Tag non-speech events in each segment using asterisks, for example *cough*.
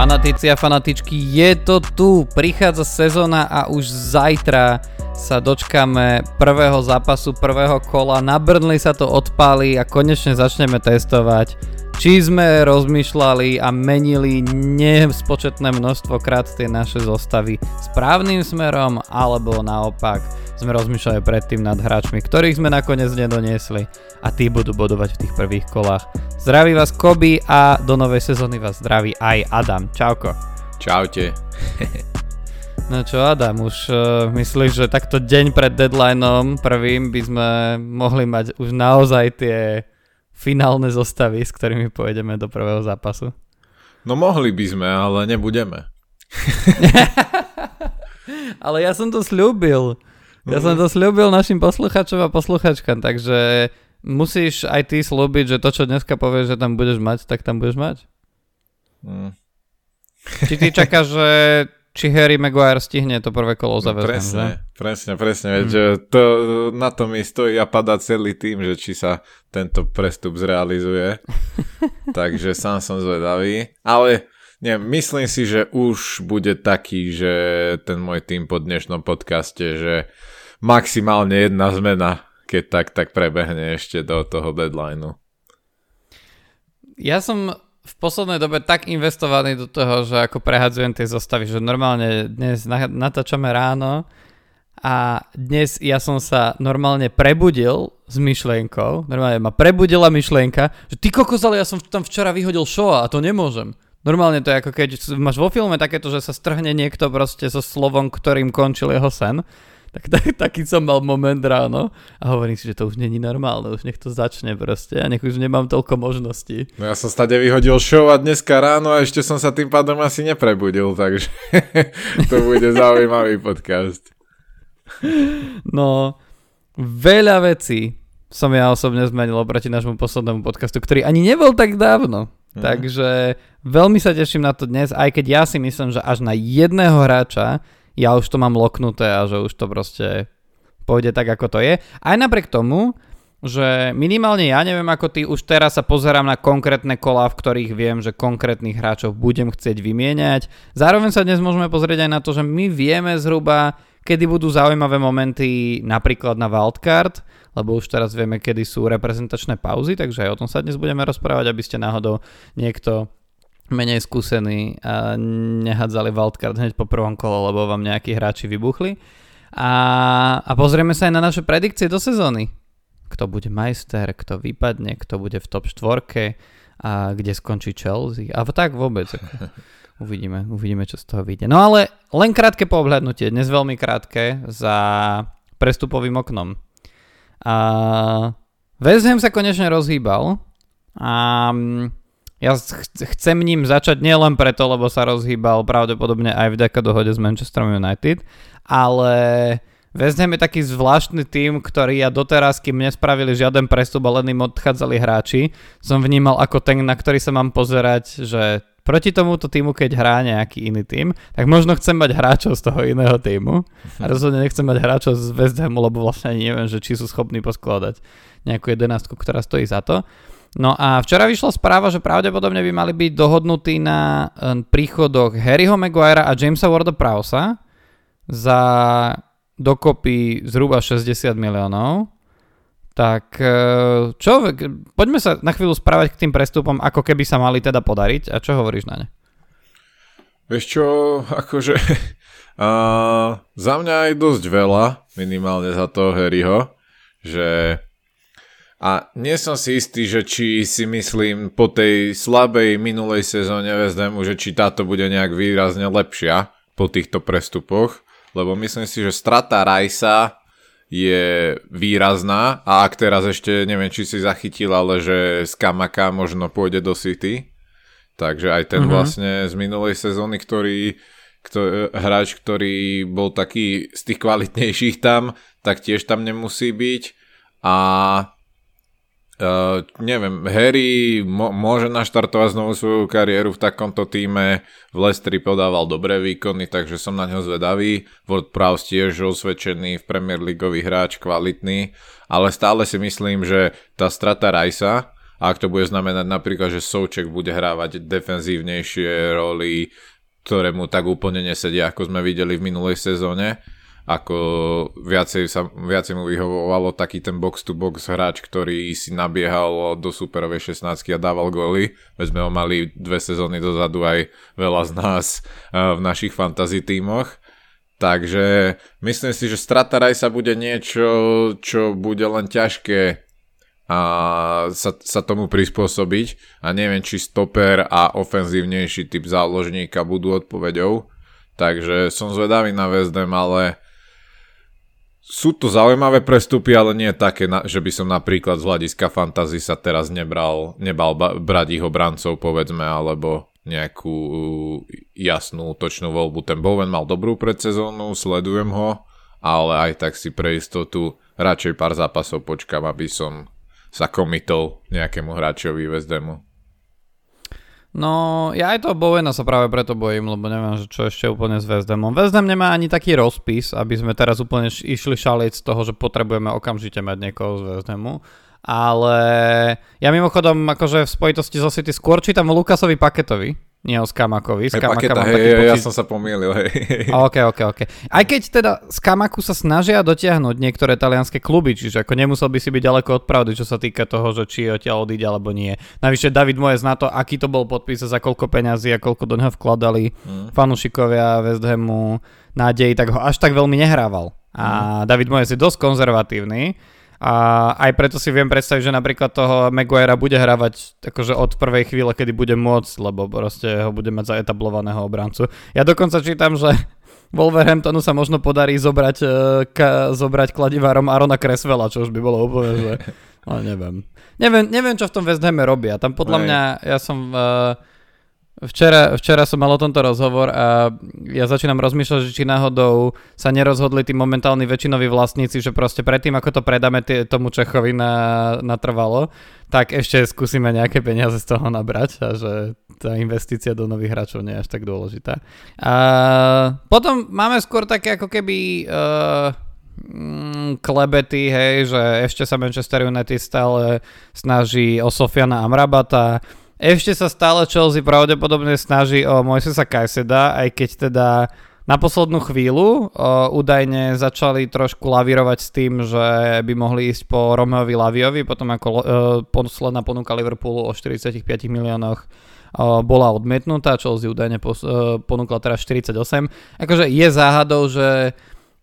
Fanatici a fanatičky, je to tu, prichádza sezóna a už zajtra sa dočkáme prvého zápasu, prvého kola, na Burnley sa to odpáli a konečne začneme testovať, či sme rozmýšľali a menili nespočetné množstvo krát tie naše zostavy správnym smerom, alebo naopak sme rozmýšľali predtým nad hráčmi, ktorých sme nakoniec nedoniesli a tí budú bodovať v tých prvých kolách. Zdraví vás Koby a do novej sezóny vás zdraví aj Adam. Čauko. Čaute. No čo Adam, už uh, myslíš, že takto deň pred deadlineom prvým by sme mohli mať už naozaj tie finálne zostavy, s ktorými pôjdeme do prvého zápasu? No mohli by sme, ale nebudeme. *laughs* ale ja som to slúbil. Ja som to slúbil našim posluchačom a posluchačkám, takže musíš aj ty slúbiť, že to, čo dneska povieš, že tam budeš mať, tak tam budeš mať? Mm. Či ty čakáš, že či Harry Maguire stihne to prvé kolo za no, presne, že? presne, presne, mm. že to, na to mi stojí a padá celý tým, že či sa tento prestup zrealizuje. *laughs* Takže sám som zvedavý. Ale nie, myslím si, že už bude taký, že ten môj tým po dnešnom podcaste, že maximálne jedna zmena, keď tak, tak prebehne ešte do toho deadlineu. Ja som v poslednej dobe tak investovaný do toho, že ako prehadzujem tie zostavy, že normálne dnes natáčame ráno a dnes ja som sa normálne prebudil s myšlienkou, normálne ma prebudila myšlienka, že ty kokos, ale ja som tam včera vyhodil show a to nemôžem. Normálne to je ako keď máš vo filme takéto, že sa strhne niekto proste so slovom, ktorým končil jeho sen tak, tak, taký som mal moment ráno a hovorím si, že to už není normálne, už nech to začne proste a nech už nemám toľko možností. No ja som stade vyhodil show a dneska ráno a ešte som sa tým pádom asi neprebudil, takže *laughs* to bude zaujímavý podcast. No, veľa vecí som ja osobne zmenil oproti nášmu poslednému podcastu, ktorý ani nebol tak dávno. Mhm. Takže veľmi sa teším na to dnes, aj keď ja si myslím, že až na jedného hráča ja už to mám loknuté a že už to proste pôjde tak, ako to je. Aj napriek tomu, že minimálne ja neviem ako ty, už teraz sa pozerám na konkrétne kolá, v ktorých viem, že konkrétnych hráčov budem chcieť vymieňať. Zároveň sa dnes môžeme pozrieť aj na to, že my vieme zhruba, kedy budú zaujímavé momenty napríklad na wildcard, lebo už teraz vieme, kedy sú reprezentačné pauzy, takže aj o tom sa dnes budeme rozprávať, aby ste náhodou niekto menej skúsení a nehadzali wildcard hneď po prvom kole, lebo vám nejakí hráči vybuchli. A, a pozrieme sa aj na naše predikcie do sezóny. Kto bude majster, kto vypadne, kto bude v top 4 a kde skončí Chelsea. A tak vôbec. *laughs* Uvidíme, uvidíme, čo z toho vyjde. No ale len krátke pohľadnutie, dnes veľmi krátke za prestupovým oknom. A West Ham sa konečne rozhýbal a ja chcem ním začať nielen preto, lebo sa rozhýbal pravdepodobne aj vďaka dohode s Manchester United, ale West Ham je taký zvláštny tým, ktorý ja doteraz, kým nespravili žiaden prestup a len im odchádzali hráči, som vnímal ako ten, na ktorý sa mám pozerať, že proti tomuto týmu, keď hrá nejaký iný tým, tak možno chcem mať hráčov z toho iného týmu. A rozhodne nechcem mať hráčov z West Hamu, lebo vlastne ani neviem, že či sú schopní poskladať nejakú jedenáctku, ktorá stojí za to. No a včera vyšla správa, že pravdepodobne by mali byť dohodnutí na eh, príchodoch Harryho Maguirea a Jamesa Warda Prowsa za dokopy zhruba 60 miliónov. Tak eh, čo, poďme sa na chvíľu správať k tým prestupom, ako keby sa mali teda podariť. A čo hovoríš na ne? Vieš čo, *laughs* akože uh, za mňa aj dosť veľa, minimálne za toho Harryho, že a nie som si istý, že či si myslím po tej slabej minulej sezóne West Hamu, že či táto bude nejak výrazne lepšia po týchto prestupoch, lebo myslím si, že strata Rajsa je výrazná a ak teraz ešte, neviem, či si zachytil, ale že z Kamaka možno pôjde do City, takže aj ten mm-hmm. vlastne z minulej sezóny, ktorý, ktorý hráč, ktorý bol taký z tých kvalitnejších tam, tak tiež tam nemusí byť a Uh, neviem, Harry mo- môže naštartovať znovu svoju kariéru v takomto týme, v Lestri podával dobré výkony, takže som na ňo zvedavý. Ward Prowse tiež osvedčený v Premier Leagueový hráč, kvalitný, ale stále si myslím, že tá strata Rajsa ak to bude znamenať napríklad, že Souček bude hrávať defenzívnejšie roli, ktoré mu tak úplne nesedia, ako sme videli v minulej sezóne, ako viacej, sa, viacej mu vyhovovalo taký ten box-to-box hráč, ktorý si nabiehal do superovej 16 a dával góly. Veď sme ho mali dve sezóny dozadu aj veľa z nás v našich fantasy tímoch. Takže myslím si, že strata Rajsa bude niečo, čo bude len ťažké a sa, sa tomu prispôsobiť a neviem, či stoper a ofenzívnejší typ záložníka budú odpoveďou. Takže som zvedavý na West ale sú to zaujímavé prestupy, ale nie také, že by som napríklad z hľadiska fantasy sa teraz nebral, nebal brať ich obrancov, povedzme, alebo nejakú jasnú, točnú voľbu. Ten Bowen mal dobrú predsezónu, sledujem ho, ale aj tak si pre istotu radšej pár zápasov počkam, aby som sa komitol nejakému hráčovi West Hamu. No, ja aj toho Bowena sa práve preto bojím, lebo neviem, že čo ešte úplne s. West Ham nemá ani taký rozpis, aby sme teraz úplne išli šalieť z toho, že potrebujeme okamžite mať niekoho z Hamu. Ale ja mimochodom, akože v spojitosti so City skôr čítam Lukasovi Paketovi, nie o Skamakovi. Skamaka paketa, hej, hej, ja som sa pomýlil, hej. OK, OK, OK. Aj keď teda Skamaku sa snažia dotiahnuť niektoré talianské kluby, čiže ako nemusel by si byť ďaleko od pravdy, čo sa týka toho, že či odtiaľ odíde alebo nie. Navyše David Moyes na to, aký to bol podpis za koľko peňazí a koľko do neho vkladali mm. fanúšikovia West Hamu nádej, tak ho až tak veľmi nehrával. A mm. David Moyes je dosť konzervatívny a aj preto si viem predstaviť, že napríklad toho Maguirea bude hravať akože od prvej chvíle, kedy bude môcť, lebo proste ho bude mať za etablovaného obrancu. Ja dokonca čítam, že *laughs* Wolverhamptonu sa možno podarí zobrať, e, ka, zobrať kladivárom Arona Kresvela, čo už by bolo úplne, že... *laughs* No, neviem. neviem. Neviem, čo v tom West Hame robia. Tam podľa Aj. mňa, ja som... Uh, Včera, včera som mal o tomto rozhovor a ja začínam rozmýšľať, že či náhodou sa nerozhodli tí momentálni väčšinoví vlastníci, že proste predtým, ako to predáme tý, tomu Čechovi na, natrvalo, tak ešte skúsime nejaké peniaze z toho nabrať a že tá investícia do nových hráčov nie je až tak dôležitá. A potom máme skôr také ako keby... Uh, klebety, hej, že ešte sa Manchester United stále snaží o Sofiana Amrabata, ešte sa stále Chelsea pravdepodobne snaží o Moisesa Kajseda, aj keď teda na poslednú chvíľu o, údajne začali trošku lavírovať s tým, že by mohli ísť po Romeovi Laviovi, potom ako o, posledná ponuka Liverpoolu o 45 miliónoch o, bola odmietnutá, Chelsea údajne pos, o, ponúkla teraz 48. Akože je záhadou, že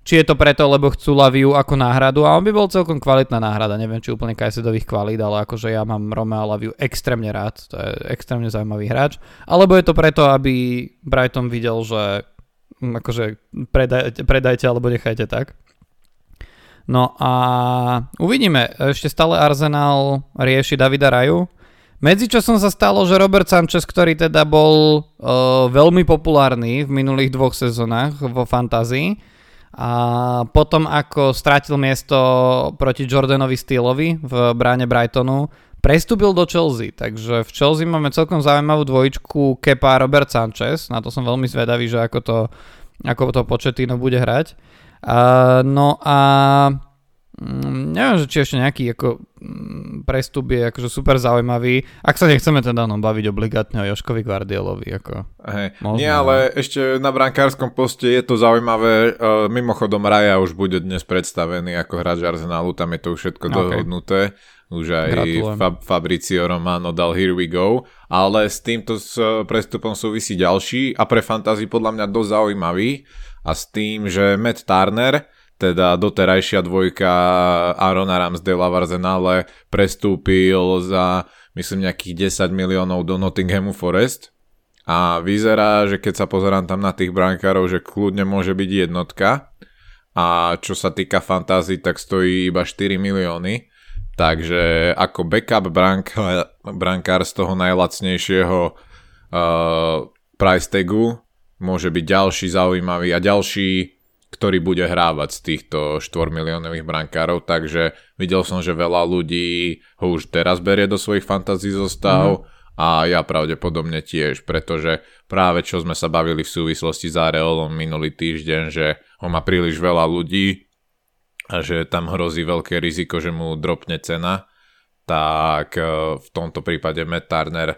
či je to preto, lebo chcú Laviu ako náhradu? A on by bol celkom kvalitná náhrada, neviem či úplne Kajsedových kvalít, ale akože ja mám Romeo Laviu extrémne rád, to je extrémne zaujímavý hráč, alebo je to preto, aby Brighton videl, že hm, akože predaj, predajte alebo nechajte tak. No a uvidíme, ešte stále Arsenal rieši Davida Raju, Medzičasom sa stalo, že Robert Sanchez, ktorý teda bol uh, veľmi populárny v minulých dvoch sezónach vo fantázii, a potom ako strátil miesto proti Jordanovi Steelovi v bráne Brightonu, prestúpil do Chelsea, takže v Chelsea máme celkom zaujímavú dvojičku Kepa a Robert Sanchez, na to som veľmi zvedavý, že ako to, ako to Početino bude hrať. Uh, no a Mm, neviem, že či ešte nejaký ako, mm, prestup je akože super zaujímavý. Ak sa nechceme teda no, baviť obligátne o Joškovi Guardiolovi. Ako, hey, možno, nie, ale no. ešte na brankárskom poste je to zaujímavé. Uh, mimochodom Raja už bude dnes predstavený ako hráč Arsenalu, tam je to už všetko okay. dohodnuté. Už aj Fa- Fabricio Romano dal Here We Go. Ale s týmto s prestupom súvisí ďalší a pre fantasy podľa mňa dosť zaujímavý. A s tým, že Matt Turner teda doterajšia dvojka Arona Ramsdale v Arsenale prestúpil za myslím nejakých 10 miliónov do Nottinghamu Forest. A vyzerá, že keď sa pozerám tam na tých brankárov, že kľudne môže byť jednotka. A čo sa týka fantázy, tak stojí iba 4 milióny. Takže ako backup brank, brankár z toho najlacnejšieho uh, price tagu môže byť ďalší zaujímavý a ďalší ktorý bude hrávať z týchto 4 miliónových brankárov, takže videl som, že veľa ľudí ho už teraz berie do svojich fantazí zostav mm-hmm. a ja pravdepodobne tiež, pretože práve čo sme sa bavili v súvislosti s Areolom minulý týždeň, že ho má príliš veľa ľudí a že tam hrozí veľké riziko, že mu dropne cena, tak v tomto prípade Matt Turner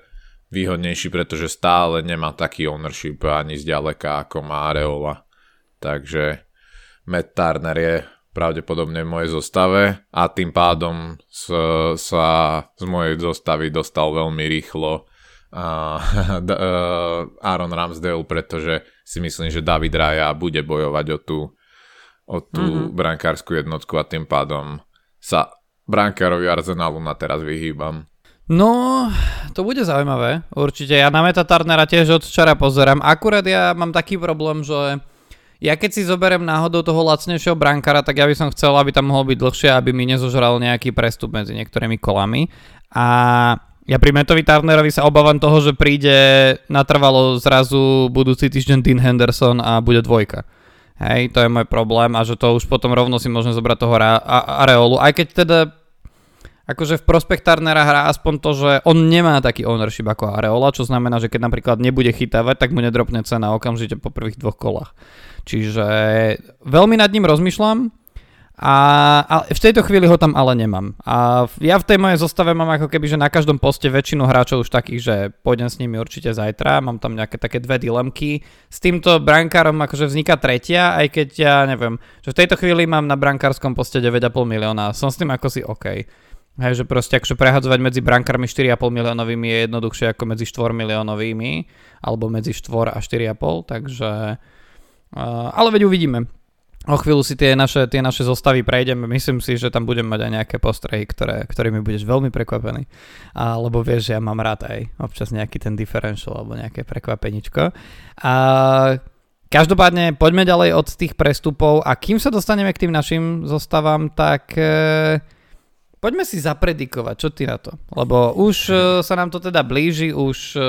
výhodnejší, pretože stále nemá taký ownership ani zďaleka ako má Areola. Takže Matt Turner je pravdepodobne v mojej zostave a tým pádom s, sa z mojej zostavy dostal veľmi rýchlo uh, *laughs* Aaron Ramsdale, pretože si myslím, že David Raya bude bojovať o tú, o tú mm-hmm. brankárskú jednotku a tým pádom sa brankárovi Arsenalu na teraz vyhýbam. No, to bude zaujímavé, určite. Ja na Meta Turnera tiež od včera pozerám. Akurát ja mám taký problém, že ja keď si zoberiem náhodou toho lacnejšieho brankára, tak ja by som chcel, aby tam mohol byť dlhšie, aby mi nezožral nejaký prestup medzi niektorými kolami. A ja pri Metovi Turnerovi sa obávam toho, že príde natrvalo zrazu budúci týždeň Dean Henderson a bude dvojka. Hej, to je môj problém a že to už potom rovno si môžem zobrať toho Areolu. Aj keď teda akože v prospech Turnera hrá aspoň to, že on nemá taký ownership ako Areola, čo znamená, že keď napríklad nebude chytávať, tak mu nedropne cena okamžite po prvých dvoch kolách. Čiže veľmi nad ním rozmýšľam a, a v tejto chvíli ho tam ale nemám. A ja v tej mojej zostave mám ako keby, že na každom poste väčšinu hráčov už takých, že pôjdem s nimi určite zajtra. Mám tam nejaké také dve dilemky. S týmto brankárom akože vzniká tretia, aj keď ja neviem, že v tejto chvíli mám na brankárskom poste 9,5 milióna. Som s tým ako si OK. Hej, že proste akože prehadzovať medzi brankármi 4,5 miliónovými je jednoduchšie ako medzi 4 miliónovými, alebo medzi 4 a 4,5, takže... Ale veď uvidíme. O chvíľu si tie naše, tie naše zostavy prejdeme. Myslím si, že tam budem mať aj nejaké postrehy, ktoré, ktorými budeš veľmi prekvapený. Alebo vieš, že ja mám rád aj občas nejaký ten differential alebo nejaké prekvapeničko. A každopádne poďme ďalej od tých prestupov a kým sa dostaneme k tým našim zostavám, tak... Uh, Poďme si zapredikovať, čo ty na to? Lebo už uh, sa nám to teda blíži, už uh,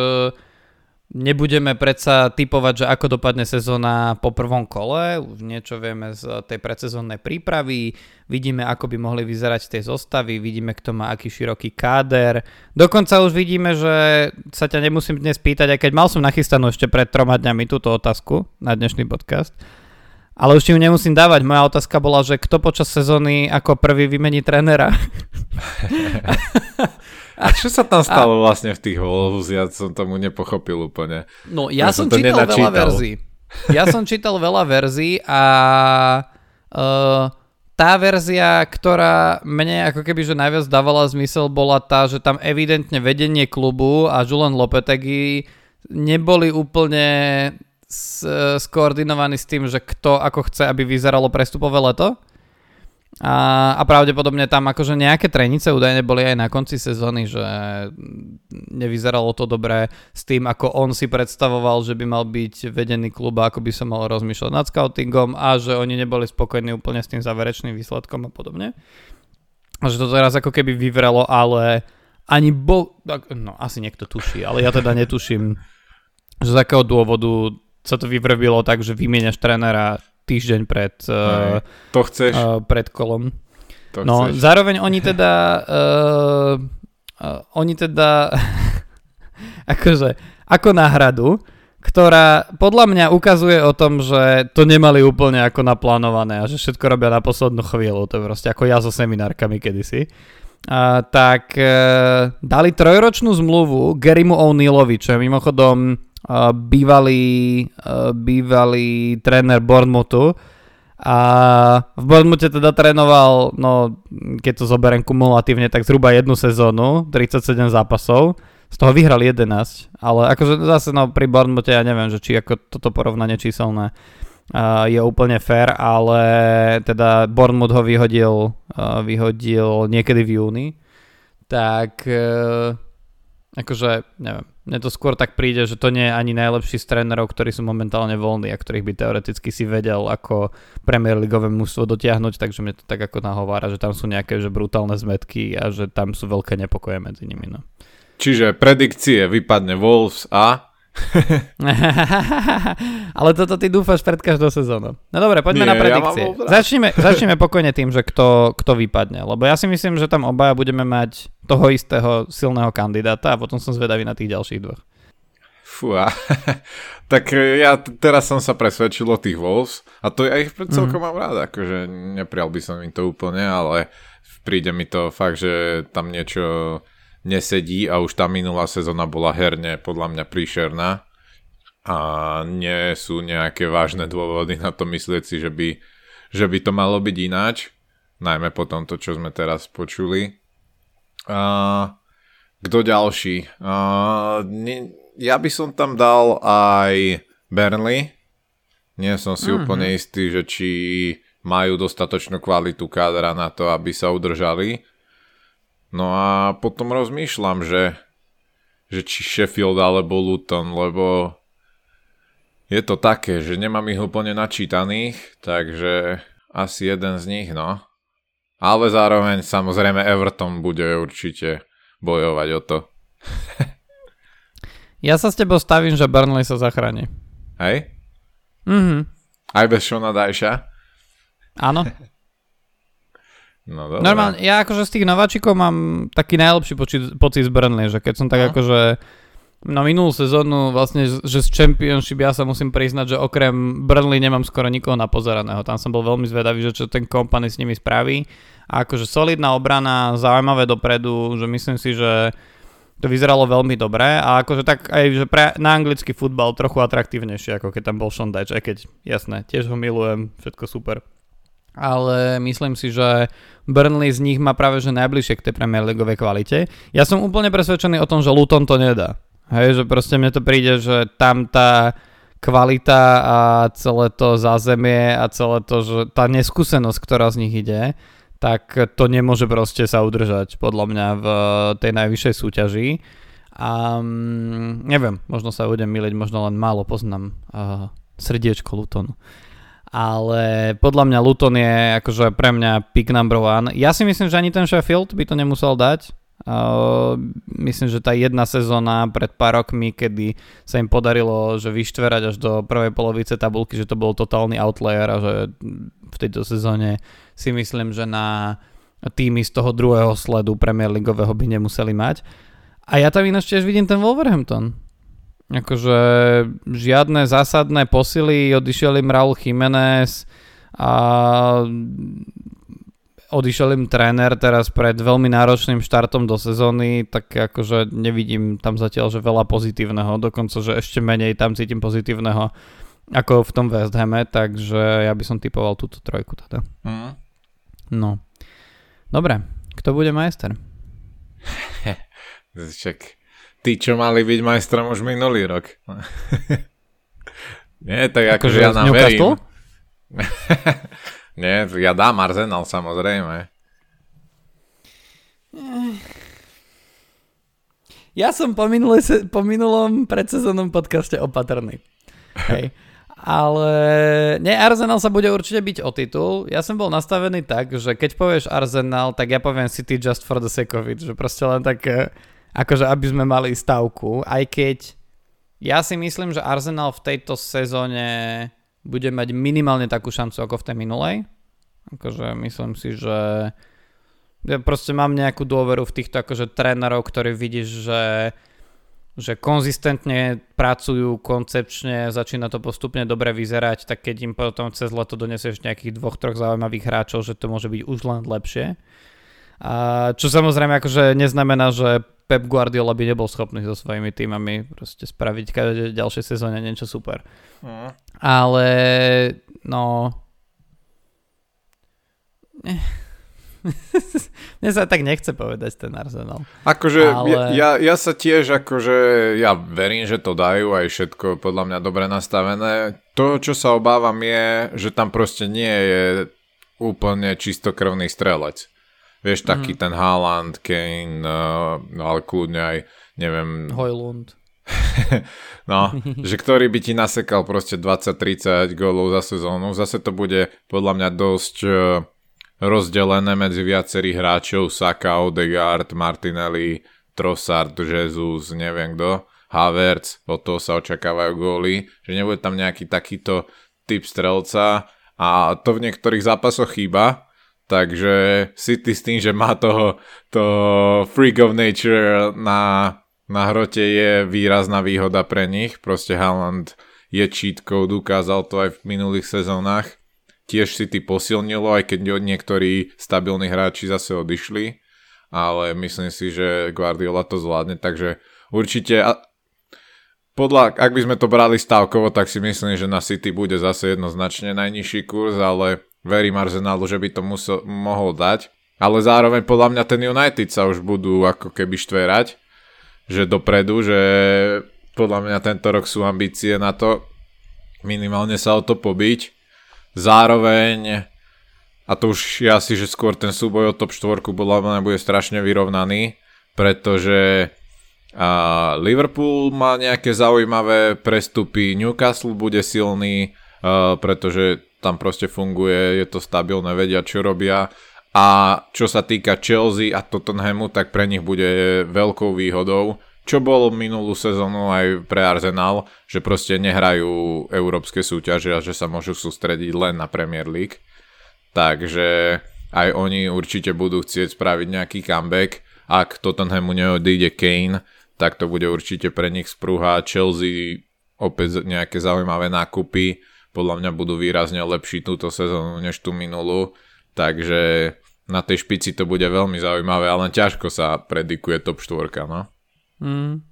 nebudeme predsa typovať, že ako dopadne sezóna po prvom kole, už niečo vieme z tej predsezónnej prípravy, vidíme, ako by mohli vyzerať tie zostavy, vidíme, kto má aký široký káder. Dokonca už vidíme, že sa ťa nemusím dnes pýtať, aj keď mal som nachystanú ešte pred troma dňami túto otázku na dnešný podcast, ale už ti ju nemusím dávať. Moja otázka bola, že kto počas sezóny ako prvý vymení trénera? *laughs* A čo sa tam stalo a... vlastne v tých Wolves? Ja som tomu nepochopil úplne. No ja, ja som, som čítal nenačítal. veľa verzií. Ja som čítal veľa verzií a uh, tá verzia, ktorá mne ako keby že najviac dávala zmysel, bola tá, že tam evidentne vedenie klubu a Julian Lopetegui neboli úplne skoordinovaný s tým, že kto ako chce, aby vyzeralo prestupové leto. A, a pravdepodobne tam akože nejaké trenice údajne boli aj na konci sezóny, že nevyzeralo to dobré s tým, ako on si predstavoval, že by mal byť vedený klub a ako by sa mal rozmýšľať nad scoutingom a že oni neboli spokojní úplne s tým záverečným výsledkom a podobne. A že to teraz ako keby vyvrelo, ale ani bo... No asi niekto tuší, ale ja teda netuším, že z akého dôvodu sa to vyvrbilo tak, že vymieňaš trénera týždeň pred, uh, to chceš. Uh, pred kolom. To no, chceš. zároveň oni teda uh, uh, oni teda *laughs* akože ako náhradu, ktorá podľa mňa ukazuje o tom, že to nemali úplne ako naplánované a že všetko robia na poslednú chvíľu. To je proste ako ja so seminárkami kedysi. Uh, tak uh, dali trojročnú zmluvu Garymu O'Neillovi, čo je mimochodom bývalý, bývalý tréner Bournemouthu. A v Bournemouthe teda trénoval, no keď to zoberiem kumulatívne, tak zhruba jednu sezónu, 37 zápasov, z toho vyhral 11, ale akože zase no pri Bournemouthe ja neviem, že či ako toto porovnanie číselné uh, je úplne fair, ale teda Bournemouth ho vyhodil, uh, vyhodil niekedy v júni, tak akože neviem, mne to skôr tak príde, že to nie je ani najlepší z trénerov, ktorí sú momentálne voľní a ktorých by teoreticky si vedel ako Premier Ligové mužstvo dotiahnuť, takže mne to tak ako nahovára, že tam sú nejaké že brutálne zmetky a že tam sú veľké nepokoje medzi nimi. No. Čiže predikcie vypadne Wolves a *laughs* Ale toto ty dúfaš pred každou sezónou. No dobre, poďme Nie, na predikcie. Ja začneme, začneme pokojne tým, že kto, kto vypadne. Lebo ja si myslím, že tam obaja budeme mať toho istého silného kandidáta a potom som zvedavý na tých ďalších dvoch. Fúha. *laughs* tak ja teraz som sa presvedčil o tých Wolves a to ja ich celkom mm. mám rád, akože neprial by som im to úplne, ale príde mi to fakt, že tam niečo nesedí a už tá minulá sezóna bola herne podľa mňa príšerná a nie sú nejaké vážne dôvody na to myslieť si, že by, že by to malo byť ináč, najmä po tomto, čo sme teraz počuli. A kto ďalší? Uh, ne, ja by som tam dal aj Burnley. Nie som si mm-hmm. úplne istý, že či majú dostatočnú kvalitu kádra na to, aby sa udržali. No a potom rozmýšľam, že, že či Sheffield alebo Luton, lebo je to také, že nemám ich úplne načítaných, takže asi jeden z nich, no. Ale zároveň samozrejme Everton bude určite bojovať o to. *laughs* ja sa s tebou stavím, že Burnley sa zachráni. Hej? Mhm. Aj bez Shona Dajša? Áno. *laughs* No, dobré. Normálne, ja akože z tých nováčikov mám taký najlepší počít, pocit z Burnley, že keď som tak no. akože na minulú sezónu vlastne, že z Championship ja sa musím priznať, že okrem Burnley nemám skoro nikoho napozeraného. Tam som bol veľmi zvedavý, že čo ten kompany s nimi spraví. A akože solidná obrana, zaujímavé dopredu, že myslím si, že to vyzeralo veľmi dobre a akože tak aj že pre, na anglický futbal trochu atraktívnejšie, ako keď tam bol Sean Dyche, aj keď jasné, tiež ho milujem, všetko super. Ale myslím si, že Burnley z nich má práve že najbližšie k tej Premier Leagueovej kvalite. Ja som úplne presvedčený o tom, že Luton to nedá. Hej, že proste mne to príde, že tam tá kvalita a celé to zázemie a celé to, že tá neskúsenosť, ktorá z nich ide, tak to nemôže proste sa udržať podľa mňa v tej najvyššej súťaži. A neviem, možno sa budem miliť, možno len málo poznám uh, srdiečko Lutonu. Ale podľa mňa Luton je akože pre mňa pick number one. Ja si myslím, že ani ten Sheffield by to nemusel dať. Uh, myslím, že tá jedna sezóna pred pár rokmi, kedy sa im podarilo že vyštverať až do prvej polovice tabulky, že to bol totálny outlier a že v tejto sezóne si myslím, že na týmy z toho druhého sledu Premier Leagueového by nemuseli mať. A ja tam ináč tiež vidím ten Wolverhampton. Akože žiadne zásadné posily, odišiel im Raúl Jiménez a odišiel im tréner teraz pred veľmi náročným štartom do sezóny, tak akože nevidím tam zatiaľ, že veľa pozitívneho, dokonca, že ešte menej tam cítim pozitívneho ako v tom West Hame, takže ja by som typoval túto trojku teda. Mm. No. Dobre, kto bude majster? *laughs* Však tí, čo mali byť majstrom už minulý rok. *laughs* Nie, tak akože ja nám verím. *laughs* Nie, ja dám Arsenal samozrejme. Ja som po, minulé, po minulom predsezónnom podcaste opatrný. Hej. Ale nie, Arsenal sa bude určite byť o titul. Ja som bol nastavený tak, že keď povieš Arsenal, tak ja poviem City just for the sake of it. Že proste len tak, eh, akože aby sme mali stavku. Aj keď ja si myslím, že Arsenal v tejto sezóne bude mať minimálne takú šancu ako v tej minulej. Akože myslím si, že ja proste mám nejakú dôveru v týchto akože trénerov, ktorí vidíš, že že konzistentne pracujú koncepčne, začína to postupne dobre vyzerať, tak keď im potom cez leto donesieš nejakých dvoch, troch zaujímavých hráčov, že to môže byť už len lepšie. A čo samozrejme akože neznamená, že Pep Guardiola by nebol schopný so svojimi týmami proste spraviť každé ďalšie sezóne niečo super. Mm. Ale no... *laughs* Mne sa tak nechce povedať ten Arsenal. Akože ale... ja, ja sa tiež akože ja verím, že to dajú aj všetko podľa mňa dobre nastavené. To, čo sa obávam je, že tam proste nie je úplne čistokrvný strelec. Vieš, taký mm. ten Haaland, Kane, uh, ale kľudne aj, neviem... *laughs* Hojlund. no, že ktorý by ti nasekal proste 20-30 gólov za sezónu. Zase to bude podľa mňa dosť uh, rozdelené medzi viacerých hráčov. Saka, Odegaard, Martinelli, Trossard, Jesus, neviem kto. Havertz, od toho sa očakávajú góly. Že nebude tam nejaký takýto typ strelca a to v niektorých zápasoch chýba takže City s tým, že má toho, toho freak of nature na na hrote je výrazná výhoda pre nich. Proste Haaland je cheat code, ukázal to aj v minulých sezónach. Tiež si ty posilnilo, aj keď niektorí stabilní hráči zase odišli, ale myslím si, že Guardiola to zvládne, takže určite podľa, ak by sme to brali stavkovo, tak si myslím, že na City bude zase jednoznačne najnižší kurz, ale verím Arsenalu, že by to musel, mohol dať. Ale zároveň podľa mňa ten United sa už budú ako keby štverať, že dopredu, že podľa mňa tento rok sú ambície na to minimálne sa o to pobiť. Zároveň, a to už je asi, že skôr ten súboj o top 4 podľa mňa bude strašne vyrovnaný, pretože a Liverpool má nejaké zaujímavé prestupy, Newcastle bude silný, uh, pretože tam proste funguje, je to stabilné, vedia čo robia. A čo sa týka Chelsea a Tottenhamu, tak pre nich bude veľkou výhodou, čo bolo minulú sezónu aj pre Arsenal, že proste nehrajú európske súťaže a že sa môžu sústrediť len na Premier League. Takže aj oni určite budú chcieť spraviť nejaký comeback. Ak Tottenhamu neodíde Kane, tak to bude určite pre nich sprúha. Chelsea opäť nejaké zaujímavé nákupy, podľa mňa budú výrazne lepší túto sezónu než tú minulú, takže na tej špici to bude veľmi zaujímavé, ale ťažko sa predikuje top 4, no. Mm.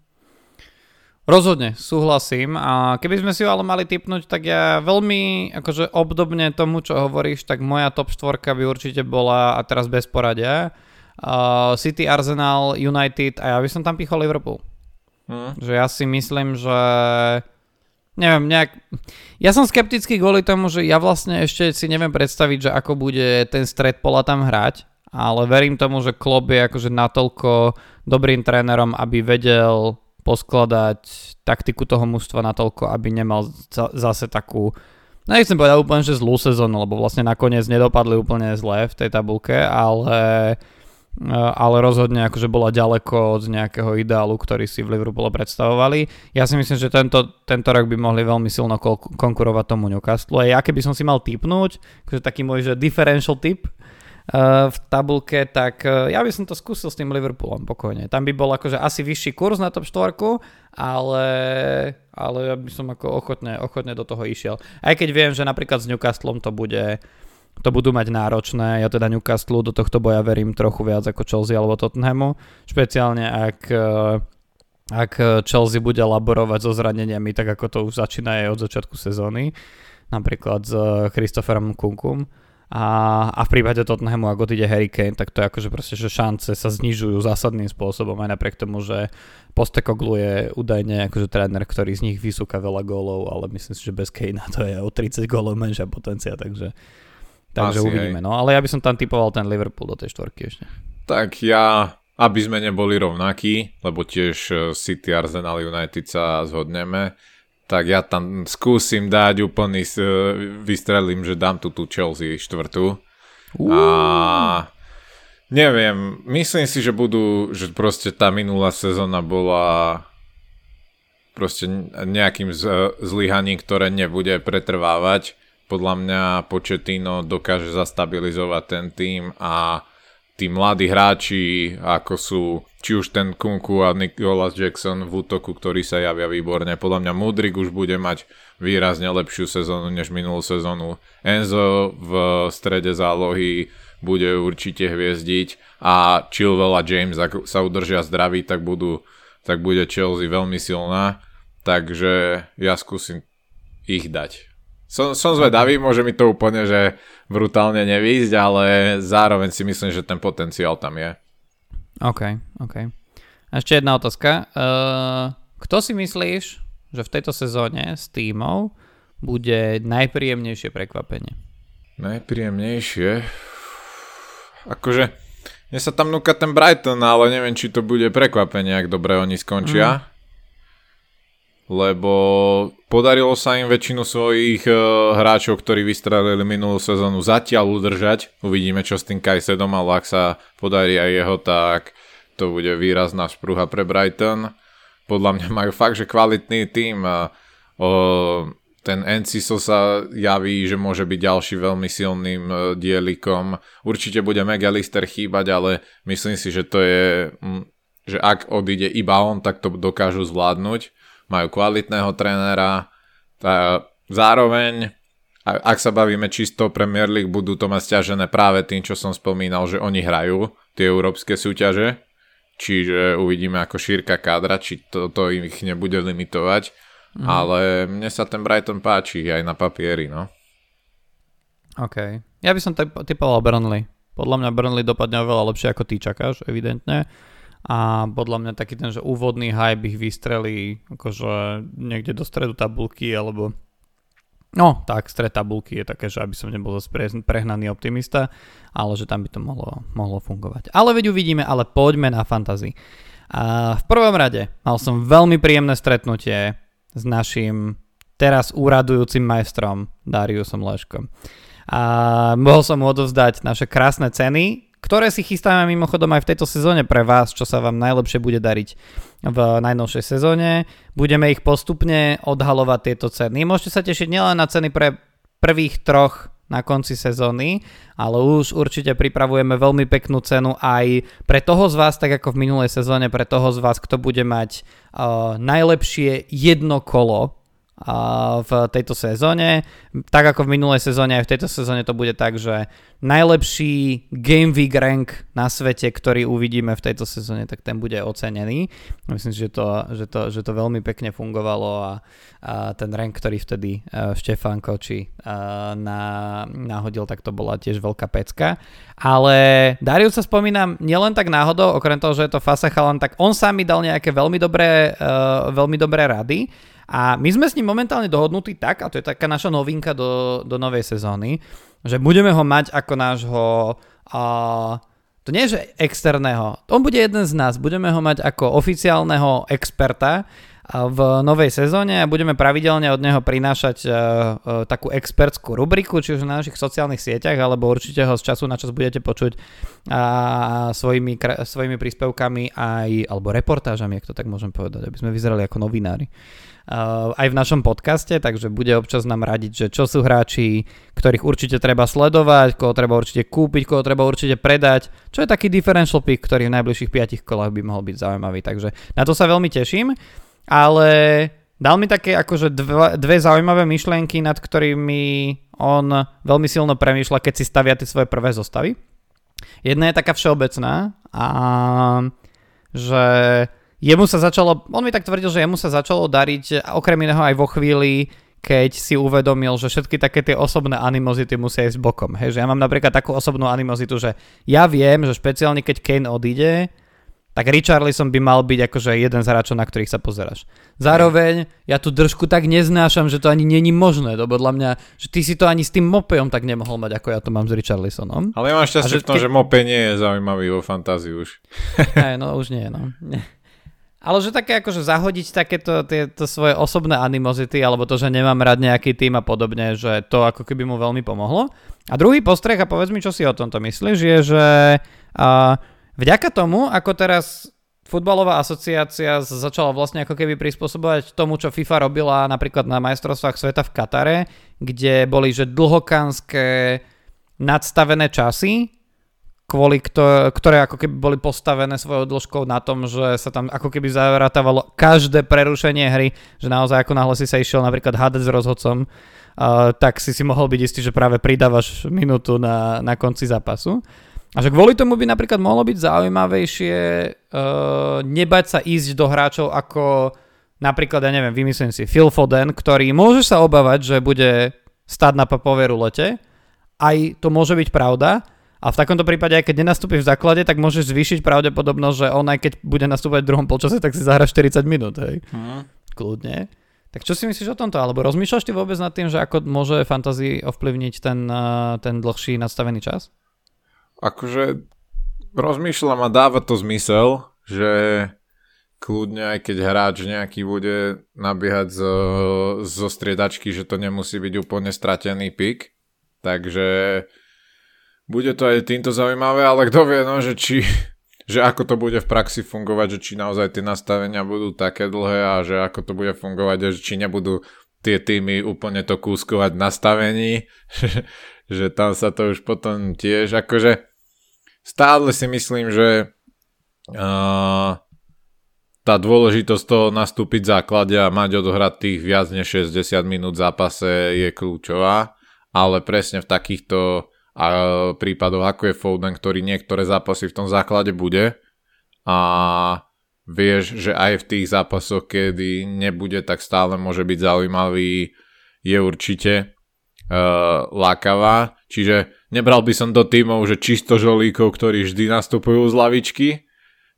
Rozhodne, súhlasím. A keby sme si ho ale mali typnúť, tak ja veľmi, akože obdobne tomu, čo hovoríš, tak moja top 4 by určite bola, a teraz bez poradia, uh, City, Arsenal, United a ja by som tam pichol Liverpool. Hmm. Že ja si myslím, že neviem, nejak... Ja som skeptický kvôli tomu, že ja vlastne ešte si neviem predstaviť, že ako bude ten stred pola tam hrať, ale verím tomu, že Klopp je akože natoľko dobrým trénerom, aby vedel poskladať taktiku toho mužstva natoľko, aby nemal za, zase takú No nechcem povedať úplne, že zlú sezónu, lebo vlastne nakoniec nedopadli úplne zle v tej tabulke, ale ale rozhodne akože bola ďaleko od nejakého ideálu, ktorý si v Liverpoole predstavovali. Ja si myslím, že tento, tento rok by mohli veľmi silno konkurovať tomu Newcastle. A ja keby som si mal typnúť, akože taký môj že differential tip uh, v tabulke, tak uh, ja by som to skúsil s tým Liverpoolom pokojne. Tam by bol akože asi vyšší kurz na top 4, ale, ale ja by som ako ochotne, ochotne do toho išiel. Aj keď viem, že napríklad s Newcastlom to bude to budú mať náročné. Ja teda Newcastle do tohto boja verím trochu viac ako Chelsea alebo Tottenhamu. Špeciálne ak, eh, ak Chelsea bude laborovať so zraneniami, tak ako to už začína aj od začiatku sezóny. Napríklad s Christopherom Kunkum. A, a v prípade Tottenhamu, ak odíde Harry Kane, tak to je akože proste, že šance sa znižujú zásadným spôsobom, aj napriek tomu, že Postekoglu je údajne akože tréner, ktorý z nich vysúka veľa gólov, ale myslím si, že bez Kanea to je o 30 gólov menšia potencia, takže Takže Asi, uvidíme. Hej. No ale ja by som tam typoval ten Liverpool do tej štvorky ešte. Tak ja, aby sme neboli rovnakí, lebo tiež e, City, Arsenal, United sa zhodneme, tak ja tam skúsim dať úplný, e, vystrelím, že dám tu tú Chelsea štvrtú. Uh. A neviem, myslím si, že budú, že proste tá minulá sezóna bola proste nejakým zlyhaním, ktoré nebude pretrvávať podľa mňa Početino dokáže zastabilizovať ten tým a tí mladí hráči, ako sú či už ten Kunku a Nicholas Jackson v útoku, ktorí sa javia výborne. Podľa mňa Mudrik už bude mať výrazne lepšiu sezónu než minulú sezónu. Enzo v strede zálohy bude určite hviezdiť a Chilwell a James, ak sa udržia zdraví, tak, budú, tak bude Chelsea veľmi silná. Takže ja skúsim ich dať. Som, som zvedavý, môže mi to úplne, že brutálne nevísť, ale zároveň si myslím, že ten potenciál tam je. OK, OK. A ešte jedna otázka. Uh, kto si myslíš, že v tejto sezóne s týmov bude najpríjemnejšie prekvapenie? Najpríjemnejšie? Akože, mne sa tam núka ten Brighton, ale neviem, či to bude prekvapenie, ak dobre oni skončia. Mm lebo podarilo sa im väčšinu svojich uh, hráčov, ktorí vystrelili minulú sezónu, zatiaľ udržať. Uvidíme, čo s tým Kajsedom, ale ak sa podarí aj jeho, tak to bude výrazná spruha pre Brighton. Podľa mňa majú fakt, že kvalitný tým. Ten Enciso sa javí, že môže byť ďalší veľmi silným uh, dielikom. Určite bude Megalister chýbať, ale myslím si, že to je... Že ak odíde iba on, tak to dokážu zvládnuť. Majú kvalitného trénera, tá, zároveň ak sa bavíme čisto Premier League, budú to mať stiažené práve tým, čo som spomínal, že oni hrajú tie európske súťaže, čiže uvidíme ako šírka kádra, či to, to ich nebude limitovať, mm. ale mne sa ten Brighton páči aj na papieri, no. OK. Ja by som typoval Burnley. Podľa mňa Burnley dopadne oveľa lepšie ako ty čakáš, evidentne. A podľa mňa taký ten, že úvodný hype ich vystrelí akože niekde do stredu tabulky alebo No, tak, stred tabulky je také, že aby som nebol zase prehnaný optimista, ale že tam by to mohlo, mohlo fungovať. Ale veď uvidíme, ale poďme na fantasy. A v prvom rade mal som veľmi príjemné stretnutie s našim teraz úradujúcim majstrom Dariusom Leškom. A mohol som mu odovzdať naše krásne ceny, ktoré si chystáme mimochodom aj v tejto sezóne pre vás, čo sa vám najlepšie bude dariť v najnovšej sezóne. Budeme ich postupne odhalovať tieto ceny. Môžete sa tešiť nielen na ceny pre prvých troch na konci sezóny, ale už určite pripravujeme veľmi peknú cenu aj pre toho z vás, tak ako v minulej sezóne, pre toho z vás, kto bude mať uh, najlepšie jedno kolo v tejto sezóne. Tak ako v minulej sezóne, aj v tejto sezóne to bude tak, že najlepší Game Week rank na svete, ktorý uvidíme v tejto sezóne, tak ten bude ocenený. Myslím že to, že to, že to veľmi pekne fungovalo a, a ten rank, ktorý vtedy uh, Štefán Koči uh, na, nahodil, tak to bola tiež veľká pecka. Ale Darius sa spomínam nielen tak náhodou, okrem toho, že je to Fasachalan, tak on sám mi dal nejaké veľmi dobré, uh, veľmi dobré rady a my sme s ním momentálne dohodnutí tak, a to je taká naša novinka do, do novej sezóny, že budeme ho mať ako nášho... Uh, to nie je, že externého. On bude jeden z nás. Budeme ho mať ako oficiálneho experta v novej sezóne a budeme pravidelne od neho prinášať uh, uh, takú expertskú rubriku, či už na našich sociálnych sieťach, alebo určite ho z času na čas budete počuť svojimi, svojimi príspevkami aj, alebo reportážami, ak to tak môžem povedať, aby sme vyzerali ako novinári. Uh, aj v našom podcaste, takže bude občas nám radiť, že čo sú hráči, ktorých určite treba sledovať, koho treba určite kúpiť, koho treba určite predať, čo je taký differential pick, ktorý v najbližších 5 kolách by mohol byť zaujímavý, takže na to sa veľmi teším, ale dal mi také akože dve, dve zaujímavé myšlienky, nad ktorými on veľmi silno premýšľa, keď si stavia tie svoje prvé zostavy. Jedna je taká všeobecná a že jemu sa začalo, on mi tak tvrdil, že jemu sa začalo dariť okrem iného aj vo chvíli, keď si uvedomil, že všetky také tie osobné animozity musia ísť bokom. Hej, že ja mám napríklad takú osobnú animozitu, že ja viem, že špeciálne keď Kane odíde, tak Richarlison by mal byť akože jeden z hráčov, na ktorých sa pozeráš. Zároveň ja tu držku tak neznášam, že to ani není možné, to podľa mňa, že ty si to ani s tým Mopejom tak nemohol mať, ako ja to mám s Richarlisonom. Ale ja mám šťastie v tom, ke... že Mope nie je zaujímavý vo fantázii už. *laughs* Aj, no už nie, no. Ale že také akože zahodiť takéto tieto svoje osobné animozity, alebo to, že nemám rád nejaký tým a podobne, že to ako keby mu veľmi pomohlo. A druhý postreh, a povedz mi, čo si o tomto myslíš, je, že uh, vďaka tomu, ako teraz futbalová asociácia začala vlastne ako keby prispôsobovať tomu, čo FIFA robila napríklad na majstrovstvách sveta v Katare, kde boli že dlhokánske nadstavené časy, kvôli kto, ktoré ako keby boli postavené svojou dĺžkou na tom, že sa tam ako keby zavratávalo každé prerušenie hry, že naozaj ako náhle si sa išiel napríklad hádať s rozhodcom, uh, tak si si mohol byť istý, že práve pridávaš minútu na, na konci zápasu. A že kvôli tomu by napríklad mohlo byť zaujímavejšie uh, nebať sa ísť do hráčov ako napríklad, ja neviem, vymyslím si, Phil Foden, ktorý môže sa obávať, že bude stať na papovej rulete, aj to môže byť pravda, a v takomto prípade, aj keď nenastúpi v základe, tak môžeš zvýšiť pravdepodobnosť, že on aj keď bude nastúpať v druhom polčase, tak si zahra 40 minút, hej. Hmm. Kľudne. Tak čo si myslíš o tomto? Alebo rozmýšľaš ty vôbec nad tým, že ako môže fantasy ovplyvniť ten, eh, ten dlhší nastavený čas? Akože rozmýšľam a dáva to zmysel, že kľudne aj keď hráč nejaký bude nabiehať zo, zo striedačky, že to nemusí byť úplne stratený pik. Takže bude to aj týmto zaujímavé, ale kto vie, no, že či, *laughs* že ako to bude v praxi fungovať, že či naozaj tie nastavenia budú také dlhé a že ako to bude fungovať, že či nebudú tie týmy úplne to kúskovať v nastavení, *laughs* že, tam sa to už potom tiež, akože stále si myslím, že uh, tá dôležitosť toho nastúpiť v základe a mať odohrať tých viac než 60 minút v zápase je kľúčová, ale presne v takýchto a prípadoch ako je Foden, ktorý niektoré zápasy v tom základe bude a vieš, že aj v tých zápasoch, kedy nebude, tak stále môže byť zaujímavý, je určite uh, lákavá. Čiže nebral by som do tímov, že čisto žolíkov, ktorí vždy nastupujú z lavičky,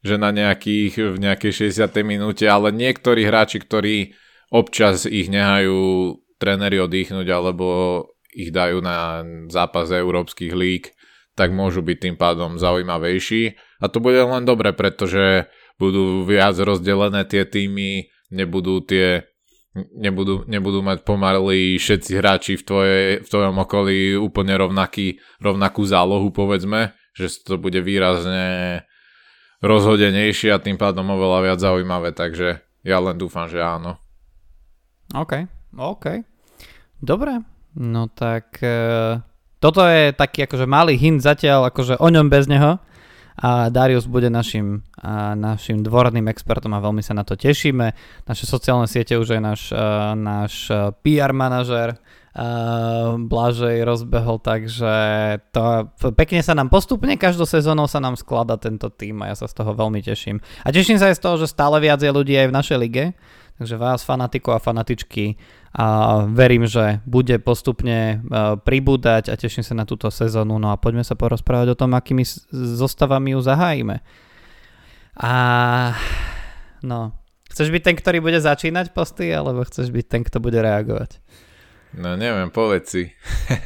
že na nejakých, v nejakej 60. minúte, ale niektorí hráči, ktorí občas ich nehajú tréneri oddychnúť alebo ich dajú na zápas európskych líg, tak môžu byť tým pádom zaujímavejší. A to bude len dobre, pretože budú viac rozdelené tie týmy, nebudú tie nebudú, nebudú mať pomaly všetci hráči v, tvoje, v tvojom okolí úplne rovnaký, rovnakú zálohu, povedzme, že to bude výrazne rozhodenejšie a tým pádom oveľa viac zaujímavé, takže ja len dúfam, že áno. OK, OK. Dobre, No tak uh, toto je taký akože malý hint zatiaľ, akože o ňom bez neho. A Darius bude našim, uh, našim dvorným expertom a veľmi sa na to tešíme. Naše sociálne siete už je náš, uh, náš PR manažer uh, Blažej rozbehol, takže to pekne sa nám postupne, každou sezónou sa nám sklada tento tým a ja sa z toho veľmi teším. A teším sa aj z toho, že stále viac je ľudí aj v našej lige, takže vás fanatikov a fanatičky a verím, že bude postupne e, pribúdať a teším sa na túto sezónu. No a poďme sa porozprávať o tom, akými zostavami ju zahájime. A no, chceš byť ten, ktorý bude začínať posty, alebo chceš byť ten, kto bude reagovať? No neviem, povedz si.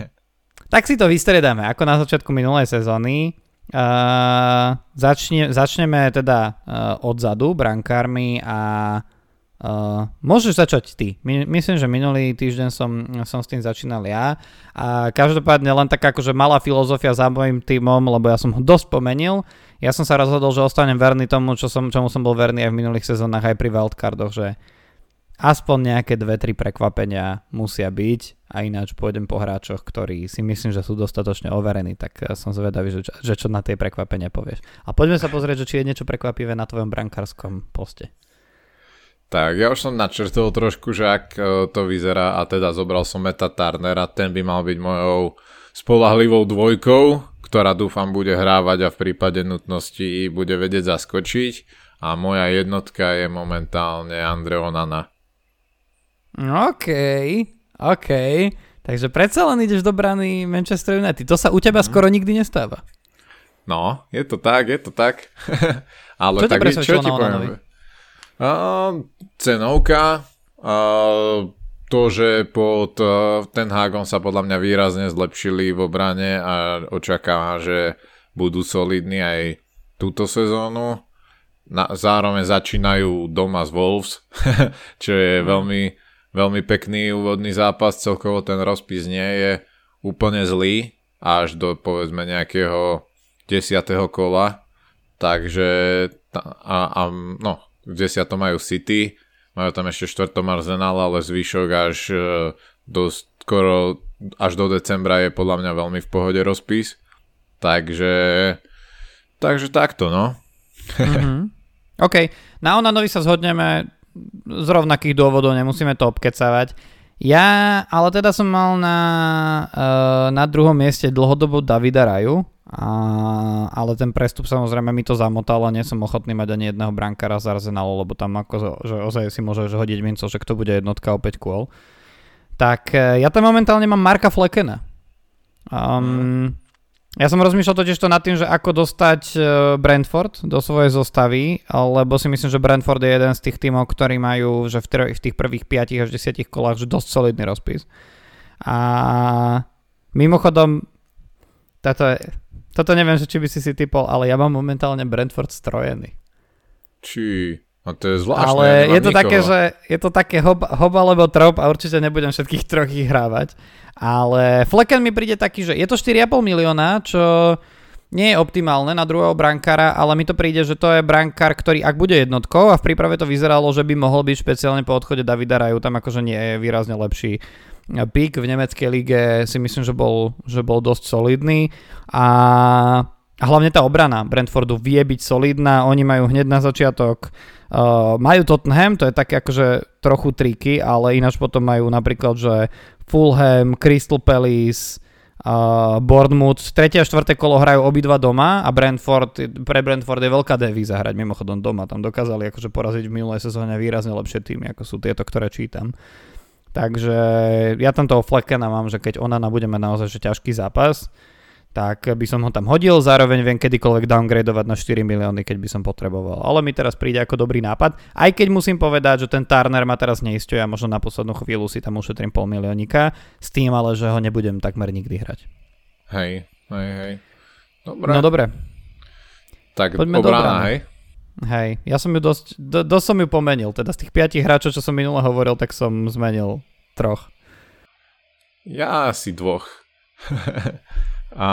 *laughs* tak si to vystriedame, ako na začiatku minulej sezóny. Uh, začne, začneme teda uh, odzadu brankármi a Uh, môžeš začať ty. My, myslím, že minulý týždeň som, som s tým začínal ja a každopádne len taká akože malá filozofia za mojim týmom, lebo ja som ho dosť pomenil. Ja som sa rozhodol, že ostanem verný tomu, čo som, čomu som bol verný aj v minulých sezónach, aj pri wildcardoch, že aspoň nejaké dve, tri prekvapenia musia byť a ináč pôjdem po hráčoch, ktorí si myslím, že sú dostatočne overení, tak som zvedavý, že, že čo na tie prekvapenia povieš. A poďme sa pozrieť, že či je niečo prekvapivé na tvojom brankárskom poste. Tak, ja už som načrtol trošku, že ak e, to vyzerá a teda zobral som Meta Turnera, ten by mal byť mojou spolahlivou dvojkou, ktorá dúfam bude hrávať a v prípade nutnosti bude vedieť zaskočiť a moja jednotka je momentálne Andre Onana. OK, OK. Takže predsa len ideš do brany Manchester United. To sa u teba mm. skoro nikdy nestáva. No, je to tak, je to tak. *laughs* Ale čo tak, čo ti poviem? Uh, cenovka, uh, to, že pod uh, ten Hagon sa podľa mňa výrazne zlepšili v obrane a očakávam, že budú solidní aj túto sezónu. Na, zároveň začínajú doma z Wolves, *laughs* čo je mm. veľmi, veľmi pekný úvodný zápas. Celkovo ten rozpis nie je úplne zlý až do povedzme nejakého desiatého kola. Takže a, a, no, v 10. majú City, majú tam ešte 4. Arsenal, ale zvyšok až e, do skoro až do decembra je podľa mňa veľmi v pohode rozpis. Takže takže takto, no. mm-hmm. OK, na Onanovi sa zhodneme z rovnakých dôvodov, nemusíme to obkecavať. Ja ale teda som mal na, uh, na druhom mieste dlhodobo Davida Raju, a, ale ten prestup samozrejme mi to zamotal a nie som ochotný mať ani jedného brankára z Arsenalu, lebo tam ako, že ozaj si môžeš hodiť minco, že kto bude jednotka opäť kôl. Tak e, ja tam momentálne mám Marka Flekena. Um, ja som rozmýšľal totiž to nad tým, že ako dostať e, Brentford do svojej zostavy, lebo si myslím, že Brentford je jeden z tých tímov, ktorí majú že v tých prvých 5 až 10 kolách že dosť solidný rozpis. A mimochodom, táto je, toto neviem, že či by si si typol, ale ja mám momentálne Brentford strojený. Či... A to je zvláštne. Ale ja je to nikoho. také, že je to také hob, hob alebo trop a určite nebudem všetkých troch ich hrávať. Ale Flecken mi príde taký, že je to 4,5 milióna, čo nie je optimálne na druhého brankára, ale mi to príde, že to je brankár, ktorý ak bude jednotkou a v príprave to vyzeralo, že by mohol byť špeciálne po odchode Davida Raju, tam akože nie je výrazne lepší Pík v nemeckej lige si myslím, že bol, že bol dosť solidný. A a hlavne tá obrana Brentfordu vie byť solidná, oni majú hneď na začiatok, uh, majú Tottenham, to je také akože trochu triky, ale ináč potom majú napríklad, že Fulham, Crystal Palace, uh, Bournemouth, tretie a štvrté kolo hrajú obidva doma a Brentford, pre Brentford je veľká devíza hrať mimochodom doma, tam dokázali akože poraziť v minulej sezóne výrazne lepšie týmy, ako sú tieto, ktoré čítam. Takže ja tam toho Fleckena mám, že keď ona bude mať naozaj že ťažký zápas, tak by som ho tam hodil, zároveň viem kedykoľvek downgradovať na 4 milióny, keď by som potreboval. Ale mi teraz príde ako dobrý nápad, aj keď musím povedať, že ten Turner ma teraz neistuje a možno na poslednú chvíľu si tam ušetrím pol miliónika, s tým ale, že ho nebudem takmer nikdy hrať. Hej, hej, hej. Dobre. No dobre. Tak Poďme obrana, hej? Hej, ja som ju dosť, do, dosť som ju pomenil, teda z tých piatich hráčov, čo som minule hovoril, tak som zmenil troch. Ja asi dvoch. *laughs* A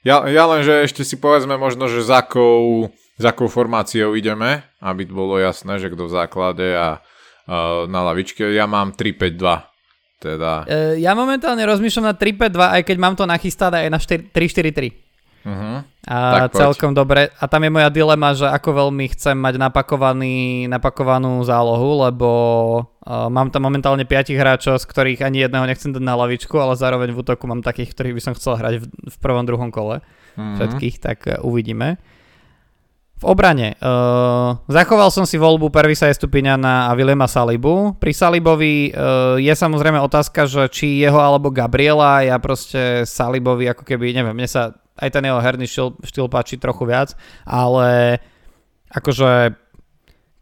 ja, ja len, že ešte si povedzme možno, že za akou, za akou formáciou ideme, aby bolo jasné, že kto v základe a uh, na lavičke. Ja mám 3-5-2. Teda... Uh, ja momentálne rozmýšľam na 3-5-2, aj keď mám to nachystané aj na 3-4-3. Uh-huh. A tak celkom poď. dobre. A tam je moja dilema, že ako veľmi chcem mať napakovaný, napakovanú zálohu, lebo uh, mám tam momentálne 5 hráčov, z ktorých ani jedného nechcem dať na lavičku, ale zároveň v útoku mám takých, ktorých by som chcel hrať v, v prvom, druhom kole. Uh-huh. Všetkých, tak uh, uvidíme. V obrane. Uh, zachoval som si voľbu Pervisa Estupiňana a Vilema Salibu. Pri Salibovi uh, je samozrejme otázka, že či jeho alebo Gabriela. Ja proste Salibovi ako keby, neviem, mne sa aj ten jeho herný štýl, štýl páči trochu viac, ale akože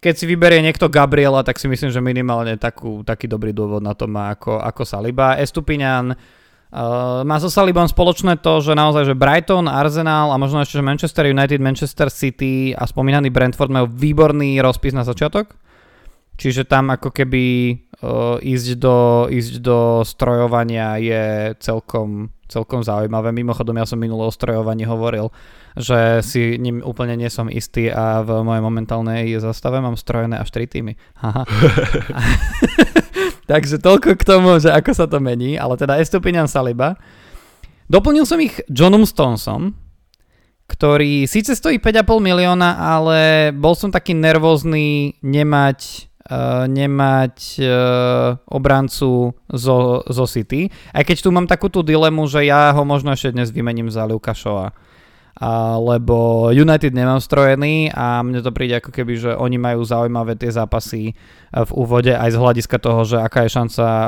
keď si vyberie niekto Gabriela, tak si myslím, že minimálne takú, taký dobrý dôvod na to má ako, ako Saliba. Estupiňan Uh, má so Salibom spoločné to, že naozaj, že Brighton, Arsenal a možno ešte, že Manchester United, Manchester City a spomínaný Brentford majú výborný rozpis na začiatok. Čiže tam ako keby ísť, do, ísť do strojovania je celkom, celkom zaujímavé. Mimochodom, ja som minulé o strojovaní hovoril, že si ním úplne nie som istý a v mojej momentálnej zastave mám strojené až 3 týmy. *laughs* *laughs* Takže toľko k tomu, že ako sa to mení, ale teda Estupinian Saliba. Doplnil som ich Johnom Stonesom, ktorý síce stojí 5,5 milióna, ale bol som taký nervózny nemať nemať uh, obrancu zo, zo City. Aj keď tu mám takú tú dilemu, že ja ho možno ešte dnes vymením za Lukašova a, lebo United nemám strojený a mne to príde ako keby, že oni majú zaujímavé tie zápasy e, v úvode aj z hľadiska toho, že aká je šanca a, a,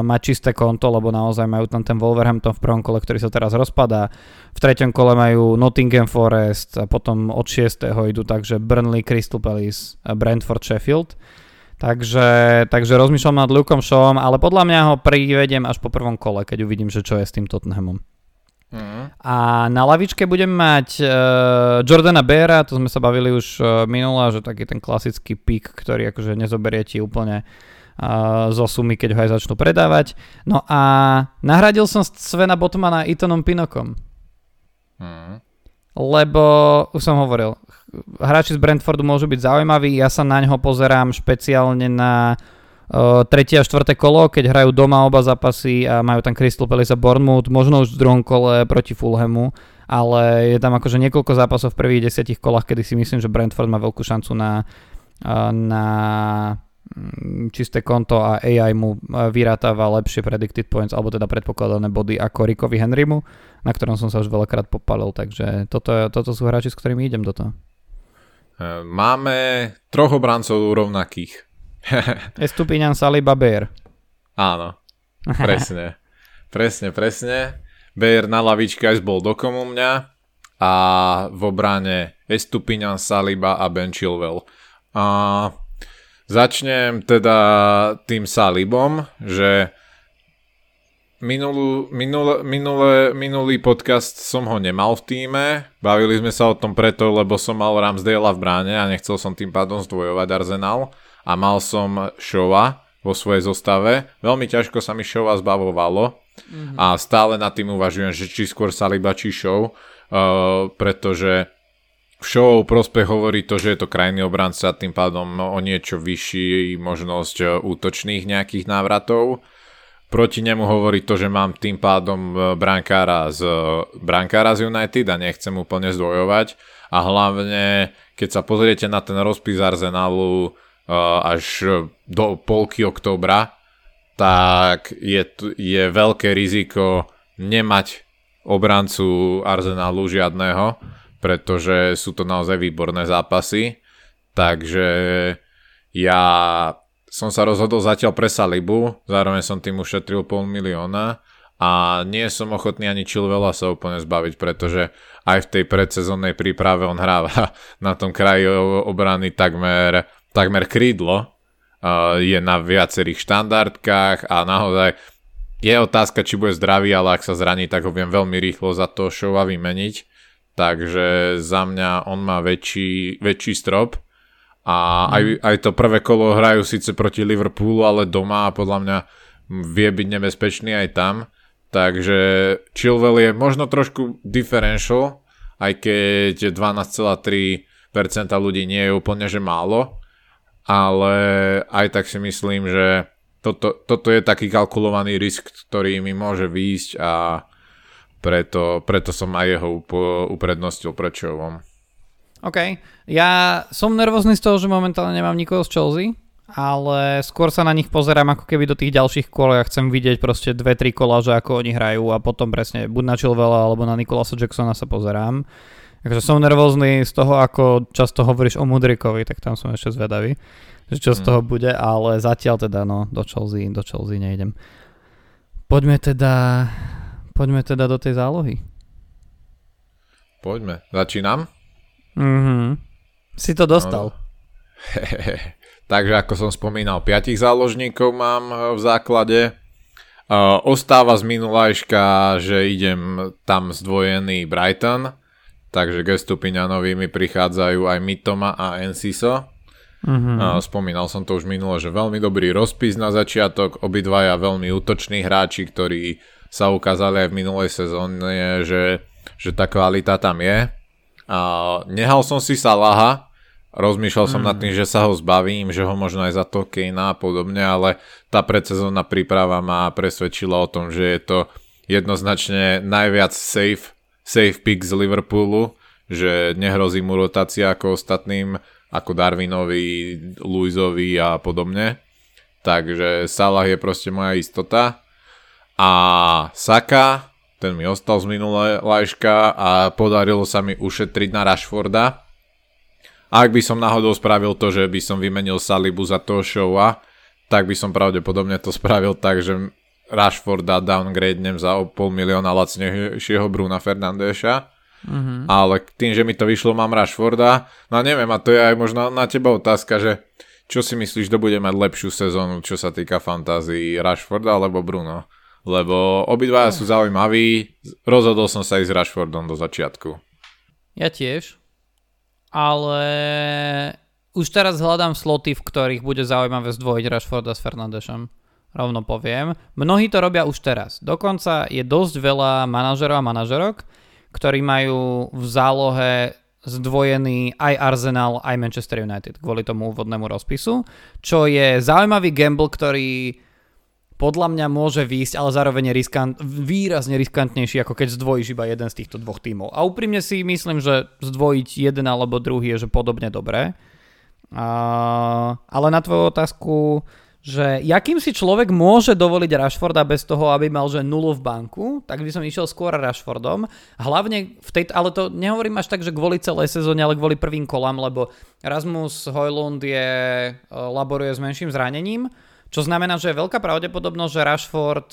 mať čisté konto, lebo naozaj majú tam ten Wolverhampton v prvom kole, ktorý sa teraz rozpadá. V treťom kole majú Nottingham Forest a potom od 6. idú takže Burnley, Crystal Palace, Brentford, Sheffield. Takže, takže rozmýšľam nad Lukom Shawom, ale podľa mňa ho privediem až po prvom kole, keď uvidím, že čo je s tým Tottenhamom. Uh-huh. A na lavičke budem mať uh, Jordana Beara, to sme sa bavili už uh, minula, že taký ten klasický pík, ktorý akože nezoberie ti úplne uh, zo sumy, keď ho aj začnú predávať. No a nahradil som Svena Botmana Itonom Pinokom. Uh-huh. Lebo, už som hovoril, hráči z Brentfordu môžu byť zaujímaví, ja sa na ňo pozerám špeciálne na Uh, tretie a štvrté kolo, keď hrajú doma oba zápasy a majú tam Crystal Palace a Bournemouth, možno už v druhom kole proti Fulhamu, ale je tam akože niekoľko zápasov v prvých desiatich kolách, kedy si myslím, že Brentford má veľkú šancu na, uh, na mm, čisté konto a AI mu vyrátáva lepšie predicted points, alebo teda predpokladané body ako Rickovi Henrymu, na ktorom som sa už veľakrát popalil, takže toto, toto sú hráči, s ktorými idem do toho. Máme troch obrancov rovnakých. *laughs* Estupinian Saliba Bear. Áno, presne. presne, presne. Bear na lavičke až bol do komu mňa a v obrane Estupinian Saliba a Ben Chilwell. A začnem teda tým Salibom, že minulú, minulé, minulé, minulý podcast som ho nemal v týme. Bavili sme sa o tom preto, lebo som mal Ramsdale v bráne a nechcel som tým pádom zdvojovať Arsenal a mal som Showa vo svojej zostave. Veľmi ťažko sa mi Showa zbavovalo mm-hmm. a stále nad tým uvažujem, že či skôr Saliba či Show, uh, pretože v show prospech hovorí to, že je to krajný obranca, tým pádom o niečo vyšší možnosť uh, útočných nejakých návratov. proti nemu hovorí to, že mám tým pádom brankára z, brankára z United a nechcem úplne zdvojovať. A hlavne, keď sa pozriete na ten rozpis Arsenalu až do polky oktobra, tak je, je veľké riziko nemať obrancu Arsenalu žiadného, pretože sú to naozaj výborné zápasy. Takže ja som sa rozhodol zatiaľ pre Salibu, zároveň som tým ušetril pol milióna a nie som ochotný ani Chilvela sa úplne zbaviť, pretože aj v tej predsezónnej príprave on hráva *laughs* na tom kraji obrany takmer, takmer krídlo, je na viacerých štandardkách a naozaj je otázka, či bude zdravý, ale ak sa zraní, tak ho viem veľmi rýchlo za to showa vymeniť. Takže za mňa on má väčší, väčší strop a aj, mhm. aj to prvé kolo hrajú síce proti Liverpoolu, ale doma a podľa mňa vie byť nebezpečný aj tam. Takže Chilwell je možno trošku differential, aj keď 12,3% ľudí nie je úplne že málo, ale aj tak si myslím, že toto, toto je taký kalkulovaný risk, ktorý mi môže výjsť a preto, preto som aj jeho uprednostil prečovom. OK. Ja som nervózny z toho, že momentálne nemám nikoho z Chelsea, ale skôr sa na nich pozerám ako keby do tých ďalších kol. Ja chcem vidieť proste dve, tri kola, že ako oni hrajú a potom presne buď na Chilvela alebo na Nikolasa Jacksona sa pozerám. Takže som nervózny z toho, ako často hovoríš o Mudrikovi, tak tam som ešte zvedavý, že čo z hmm. toho bude, ale zatiaľ teda no, do Chelsea, do Chelsea nejdem. Poďme teda, poďme teda do tej zálohy. Poďme. Začínam? Mhm. Si to dostal. No. *laughs* Takže ako som spomínal, piatich záložníkov mám eh, v základe. Uh, ostáva z minulajška, že idem tam zdvojený Brighton, takže Gestupiňanovi mi prichádzajú aj Mitoma a Enciso. Mm-hmm. Spomínal som to už minule, že veľmi dobrý rozpis na začiatok, obidvaja veľmi útoční hráči, ktorí sa ukázali aj v minulej sezóne, že, že tá kvalita tam je. A nehal som si Salaha, rozmýšľal som mm. nad tým, že sa ho zbavím, že ho možno aj za to Kejna a podobne, ale tá predsezónna príprava ma presvedčila o tom, že je to jednoznačne najviac safe, safe pick z Liverpoolu, že nehrozí mu rotácia ako ostatným, ako Darwinovi, Luizovi a podobne. Takže Salah je proste moja istota. A Saka, ten mi ostal z minulé lajška a podarilo sa mi ušetriť na Rashforda. Ak by som náhodou spravil to, že by som vymenil Salibu za toho showa, tak by som pravdepodobne to spravil tak, že Rashforda downgradenem za pol milióna lacnejšieho Bruna Fernandeša. Mm-hmm. Ale tým, že mi to vyšlo, mám Rashforda. No neviem, a to je aj možno na teba otázka, že čo si myslíš, kto bude mať lepšiu sezónu, čo sa týka fantázii, Rashforda alebo Bruno? lebo obidvaja sú zaujímaví. Rozhodol som sa ísť s Rashfordom do začiatku. Ja tiež, ale už teraz hľadám sloty, v ktorých bude zaujímavé zdvojiť Rashforda s Fernandešom. Rovno poviem. Mnohí to robia už teraz. Dokonca je dosť veľa manažerov a manažerok, ktorí majú v zálohe zdvojený aj Arsenal, aj Manchester United kvôli tomu úvodnému rozpisu, čo je zaujímavý gamble, ktorý podľa mňa môže výjsť, ale zároveň je riskant, výrazne riskantnejší, ako keď zdvojíš iba jeden z týchto dvoch tímov. A úprimne si myslím, že zdvojiť jeden alebo druhý je že podobne dobré. A, ale na tvoju otázku, že jakým si človek môže dovoliť Rashforda bez toho, aby mal že nulu v banku, tak by som išiel skôr Rashfordom. Hlavne v tej, ale to nehovorím až tak, že kvôli celej sezóne, ale kvôli prvým kolám, lebo Rasmus Hojlund je, e, laboruje s menším zranením čo znamená, že je veľká pravdepodobnosť, že Rashford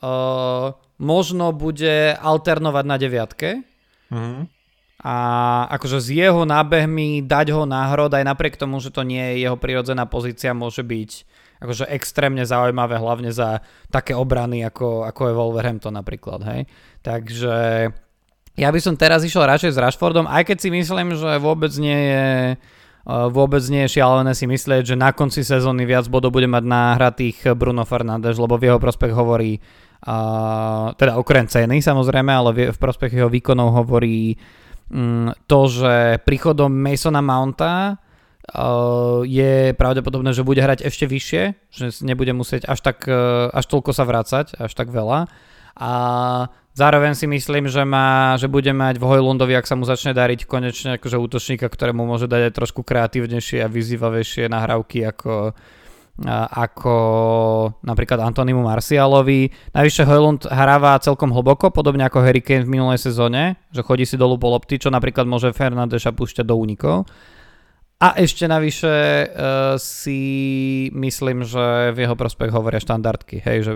uh, možno bude alternovať na deviatke. Mm. A akože s jeho nábehmi dať ho na hrod aj napriek tomu, že to nie je jeho prirodzená pozícia, môže byť akože extrémne zaujímavé, hlavne za také obrany, ako, ako je Wolverhampton napríklad, hej. Takže ja by som teraz išiel radšej s Rashfordom, aj keď si myslím, že vôbec nie je vôbec nie je šialené si myslieť, že na konci sezóny viac bodov bude mať náhratých Bruno Fernández, lebo v jeho prospech hovorí uh, teda okrem ceny samozrejme, ale v prospech jeho výkonov hovorí um, to, že príchodom Masona Mounta je pravdepodobné, že bude hrať ešte vyššie, že nebude musieť až, tak, až toľko sa vrácať, až tak veľa. A zároveň si myslím, že, má, že bude mať v Hojlundovi, ak sa mu začne dariť konečne akože útočníka, ktorému môže dať aj trošku kreatívnejšie a vyzývavejšie nahrávky ako, ako napríklad Antonimu Marcialovi. Najvyššie Hojlund hráva celkom hlboko, podobne ako Harry Kane v minulej sezóne, že chodí si dolu po lopty, čo napríklad môže Fernandeša púšťať do únikov. A ešte navyše uh, si myslím, že v jeho prospech hovoria štandardky. Hej, že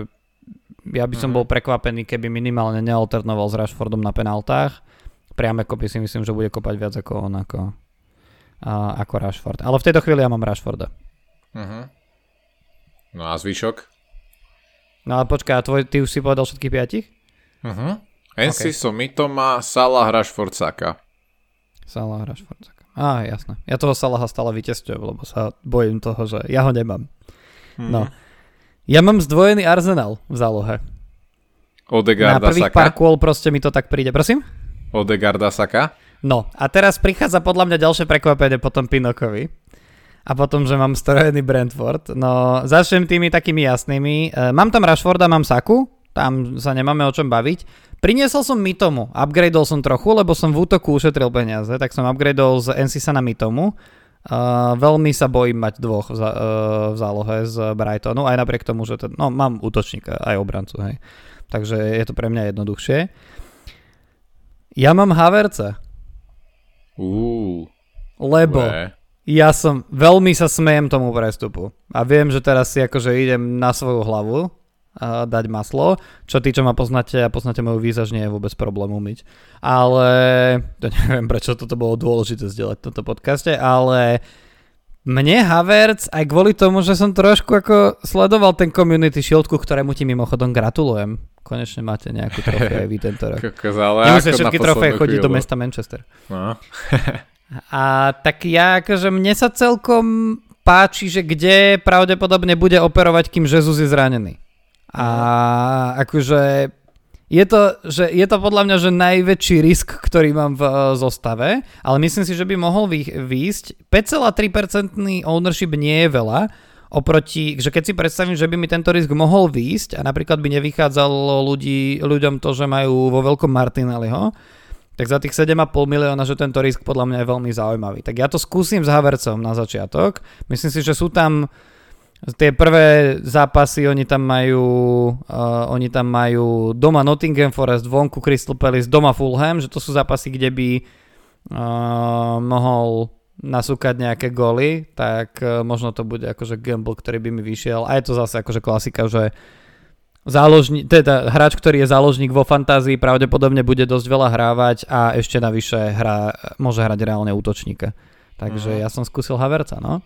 ja by som mm-hmm. bol prekvapený, keby minimálne nealternoval s Rashfordom na penáltach. Priame kopy si myslím, že bude kopať viac ako on, ako, uh, ako Rashford. Ale v tejto chvíli ja mám Rashforda. Mm-hmm. No a zvyšok? No ale počkaj, a tvoj, ty už si povedal všetkých piatich? Mhm. Uh-huh. som Mitoma, Salah, Rashford, Saka. Salah, Rashford, Saka. Á, jasné. Ja toho Salaha stále vytestujem, lebo sa bojím toho, že ja ho nemám. Hmm. No. Ja mám zdvojený arzenál v zálohe. Odegaard Na prvých Saka? pár kôl proste mi to tak príde. Prosím? Odegaard Saka? No, a teraz prichádza podľa mňa ďalšie prekvapenie potom Pinokovi. A potom, že mám strojený Brentford. No, začnem tými takými jasnými. E, mám tam Rashforda, mám Saku. Tam sa nemáme o čom baviť. Priniesol som Mitomu, upgradeol som trochu, lebo som v útoku ušetril peniaze, tak som upgradeol z Ensisa na Mitomu. Uh, veľmi sa bojím mať dvoch v, uh, v zálohe z Brightonu, aj napriek tomu, že ten, no, mám útočníka, aj obrancu, hej. Takže je to pre mňa jednoduchšie. Ja mám Haverce. Uh, lebo we. ja som, veľmi sa smejem tomu prestupu. A viem, že teraz si akože idem na svoju hlavu, dať maslo, čo tí, čo ma poznáte a poznáte moju výzaž, nie je vôbec problém umyť. Ale, to neviem, *laughs* prečo toto bolo dôležité zdieľať v tomto podcaste, ale mne Havertz, aj kvôli tomu, že som trošku ako sledoval ten Community Shield, ku ktorému ti mimochodom gratulujem. Konečne máte nejakú trofej vy tento rok. *laughs* Nemusíte všetky trofeje chodiť do mesta Manchester. No. *laughs* a tak ja, akože mne sa celkom páči, že kde pravdepodobne bude operovať, kým Jesus je zranený. A akože je to, že je to podľa mňa že najväčší risk, ktorý mám v uh, zostave, ale myslím si, že by mohol vy, výjsť. 5,3% ownership nie je veľa, oproti, že keď si predstavím, že by mi tento risk mohol výjsť a napríklad by nevychádzalo ľudí, ľuďom to, že majú vo veľkom Martinelliho, tak za tých 7,5 milióna, že tento risk podľa mňa je veľmi zaujímavý. Tak ja to skúsim s Havercom na začiatok. Myslím si, že sú tam Tie prvé zápasy oni tam majú uh, oni tam majú doma Nottingham Forest, vonku Crystal Palace, doma Fulham, že to sú zápasy, kde by uh, mohol nasúkať nejaké goly, tak uh, možno to bude akože gamble, ktorý by mi vyšiel. A je to zase akože klasika, že záložní, teda hráč, ktorý je záložník vo fantázii, pravdepodobne bude dosť veľa hrávať a ešte navyše hra, môže hrať reálne útočníka. Takže uh-huh. ja som skúsil Haverca, no.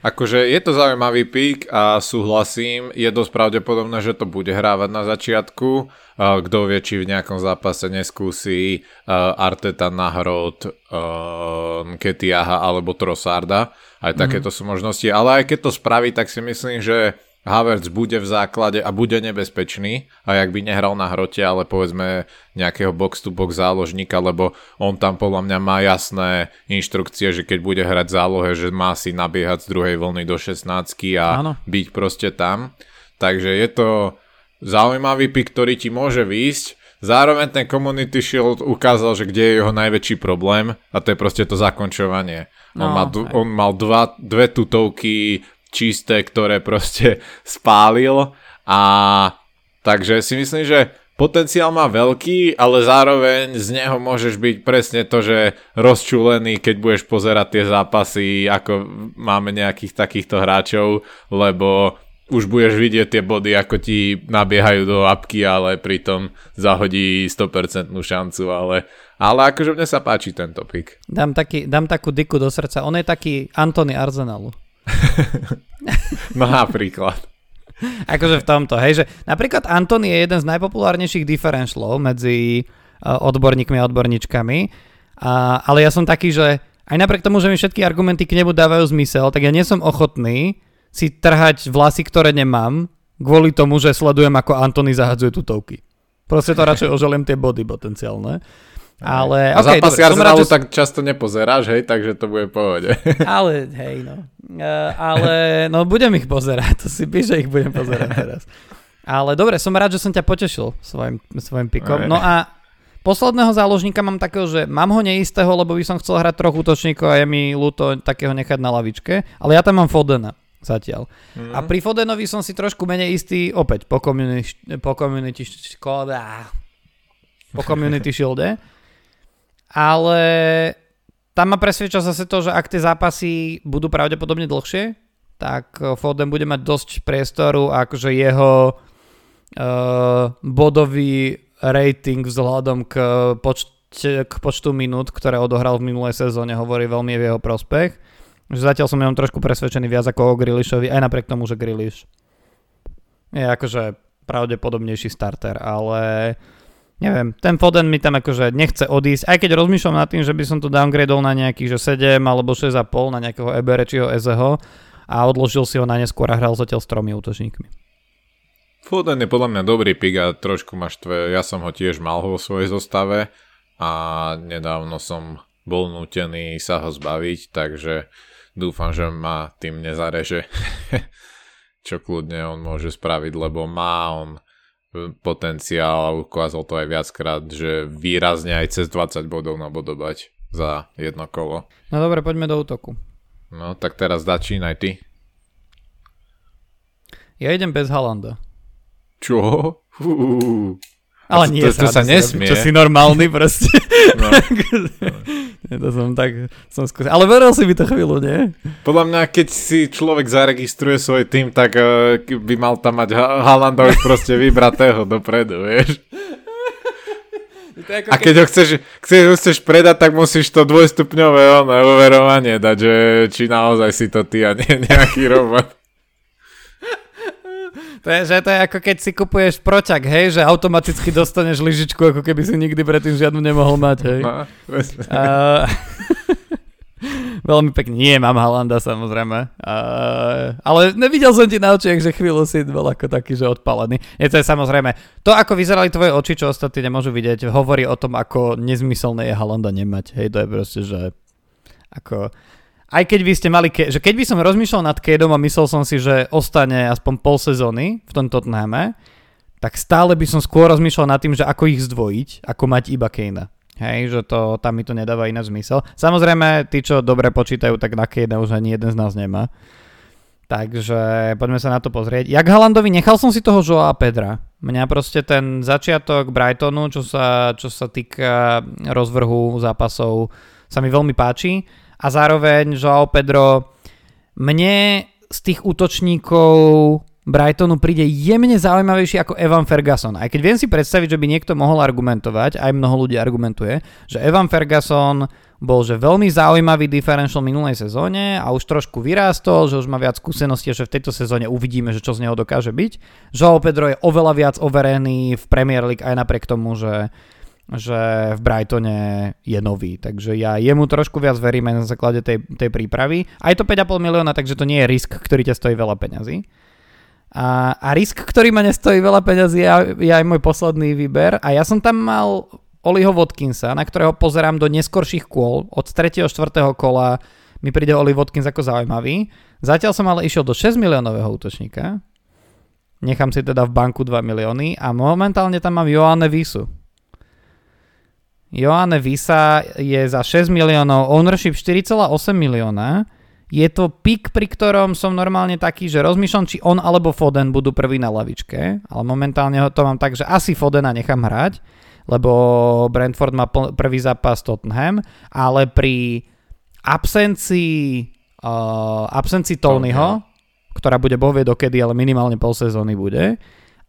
Akože je to zaujímavý pík a súhlasím, je dosť pravdepodobné, že to bude hrávať na začiatku. Kto vie, či v nejakom zápase neskúsi Arteta Nahrod, Ketiaha alebo Trossarda. Aj takéto mm-hmm. sú možnosti, ale aj keď to spraví, tak si myslím, že Havertz bude v základe a bude nebezpečný, a ak by nehral na hrote, ale povedzme nejakého box-to-box záložníka, lebo on tam podľa mňa má jasné inštrukcie, že keď bude hrať zálohe, že má si nabiehať z druhej vlny do 16 a Áno. byť proste tam. Takže je to zaujímavý pick, ktorý ti môže výjsť. Zároveň ten Community Shield ukázal, že kde je jeho najväčší problém a to je proste to zakončovanie. On, no, má, on mal dva, dve tutovky čisté, ktoré proste *laughs* spálil a takže si myslím, že potenciál má veľký, ale zároveň z neho môžeš byť presne to, že rozčulený, keď budeš pozerať tie zápasy, ako máme nejakých takýchto hráčov, lebo už budeš vidieť tie body, ako ti nabiehajú do apky, ale pritom zahodí 100% šancu, ale, ale akože mne sa páči tento pik. Dám, taký, dám takú diku do srdca. On je taký Antony Arsenalu. No *laughs* napríklad. akože v tomto, hej, že napríklad Anton je jeden z najpopulárnejších differentialov medzi uh, odborníkmi a odborníčkami, a, ale ja som taký, že aj napriek tomu, že mi všetky argumenty k nemu dávajú zmysel, tak ja nie som ochotný si trhať vlasy, ktoré nemám, kvôli tomu, že sledujem, ako Antony zahadzuje tutovky. Proste to radšej oželiem tie body potenciálne. Ale, A okay, zápasy Arsenalu že- tak často nepozeráš, hej, takže to bude v pohode. *laughs* Ale, hej, no. Uh, ale, no budem ich pozerať, to si píš, že ich budem pozerať teraz. Ale dobre, som rád, že som ťa potešil svojim, svojim pikom. No a posledného záložníka mám takého, že mám ho neistého, lebo by som chcel hrať troch útočníkov a je mi ľúto takého nechať na lavičke, ale ja tam mám Fodena zatiaľ. Mhm. A pri Fodenovi som si trošku menej istý, opäť po community, po community škoda, po community shielde, ale tam ma presvedča zase to, že ak tie zápasy budú pravdepodobne dlhšie, tak eh, Foden bude mať dosť priestoru akože jeho uh, bodový rating vzhľadom k, počte, k počtu minút, ktoré odohral v minulej sezóne, hovorí veľmi v jeho prospech. Zatiaľ som jenom trošku presvedčený viac ako o Grealishovi, aj napriek tomu, že Grealish je akože pravdepodobnejší starter, ale neviem, ten Foden mi tam akože nechce odísť, aj keď rozmýšľam nad tým, že by som to downgradol na nejakých že 7 alebo 6,5 na nejakého Eberečiho Ezeho a odložil si ho na neskôr a hral zatiaľ s tromi útočníkmi. Foden je podľa mňa dobrý pik a trošku ma štve. Ja som ho tiež mal vo svojej zostave a nedávno som bol nútený sa ho zbaviť, takže dúfam, že ma tým nezareže. *laughs* Čo kľudne on môže spraviť, lebo má on potenciál a ukázal to aj viackrát, že výrazne aj cez 20 bodov nabodovať za jedno kolo. No dobre, poďme do útoku. No tak teraz začínaj ty. Ja idem bez Halanda. Čo? Fú. Ale to- nie, to- to sa nesmie. Čo si normálny proste. No. *laughs* To som tak, som skúsil. Ale veril si by to chvíľu, nie? Podľa mňa, keď si človek zaregistruje svoj tým, tak uh, by mal tam mať ha- Halanda už proste vybratého dopredu, vieš. Ako A keď ho chceš, keď ho chceš predať, tak musíš to dvojstupňové ono, overovanie dať, že či naozaj si to ty a nie nejaký robot. To je, že to je ako keď si kupuješ proťak, hej, že automaticky dostaneš lyžičku, ako keby si nikdy predtým žiadnu nemohol mať, hej. No. *laughs* Veľmi pekne. Nie, mám Halanda samozrejme. A... Ale nevidel som ti na očiach, že chvíľu si bol ako taký, že odpalený. Je to je samozrejme. To, ako vyzerali tvoje oči, čo ostatní nemôžu vidieť, hovorí o tom, ako nezmyselné je Halanda nemať. Hej, to je proste, že ako aj keď by ste mali, ke- že keď by som rozmýšľal nad Kedom a myslel som si, že ostane aspoň pol sezóny v tom Tottenhame, tak stále by som skôr rozmýšľal nad tým, že ako ich zdvojiť, ako mať iba Kejna. Hej, že to, tam mi to nedáva iná zmysel. Samozrejme, tí, čo dobre počítajú, tak na Kejna už ani jeden z nás nemá. Takže poďme sa na to pozrieť. Jak Halandovi, nechal som si toho Joa Pedra. Mňa proste ten začiatok Brightonu, čo sa, čo sa týka rozvrhu zápasov, sa mi veľmi páči. A zároveň Joao Pedro, mne z tých útočníkov Brightonu príde jemne zaujímavejší ako Evan Ferguson. Aj keď viem si predstaviť, že by niekto mohol argumentovať, aj mnoho ľudí argumentuje, že Evan Ferguson bol že veľmi zaujímavý differential minulej sezóne a už trošku vyrástol, že už má viac skúseností, že v tejto sezóne uvidíme, že čo z neho dokáže byť. Joao Pedro je oveľa viac overený v Premier League aj napriek tomu, že že v Brightone je nový, takže ja jemu trošku viac verím aj na základe tej, tej prípravy. Aj to 5,5 milióna, takže to nie je risk, ktorý ťa stojí veľa peňazí. A, a risk, ktorý ma nestojí veľa peňazí, je, je aj môj posledný výber. A ja som tam mal Oliho Watkinsa, na ktorého pozerám do neskorších kôl. Od 3. 4. kola mi príde Oli Watkins ako zaujímavý. Zatiaľ som ale išiel do 6 miliónového útočníka. Nechám si teda v banku 2 milióny a momentálne tam mám Joanne Visu. Joanne Visa je za 6 miliónov, ownership 4,8 milióna. Je to pik, pri ktorom som normálne taký, že rozmýšľam, či on alebo Foden budú prvý na lavičke, ale momentálne ho to mám tak, že asi Fodena nechám hrať, lebo Brentford má prvý zápas Tottenham, ale pri absencii, uh, absencii Tonyho, ktorá bude bohvie dokedy, ale minimálne pol sezóny bude,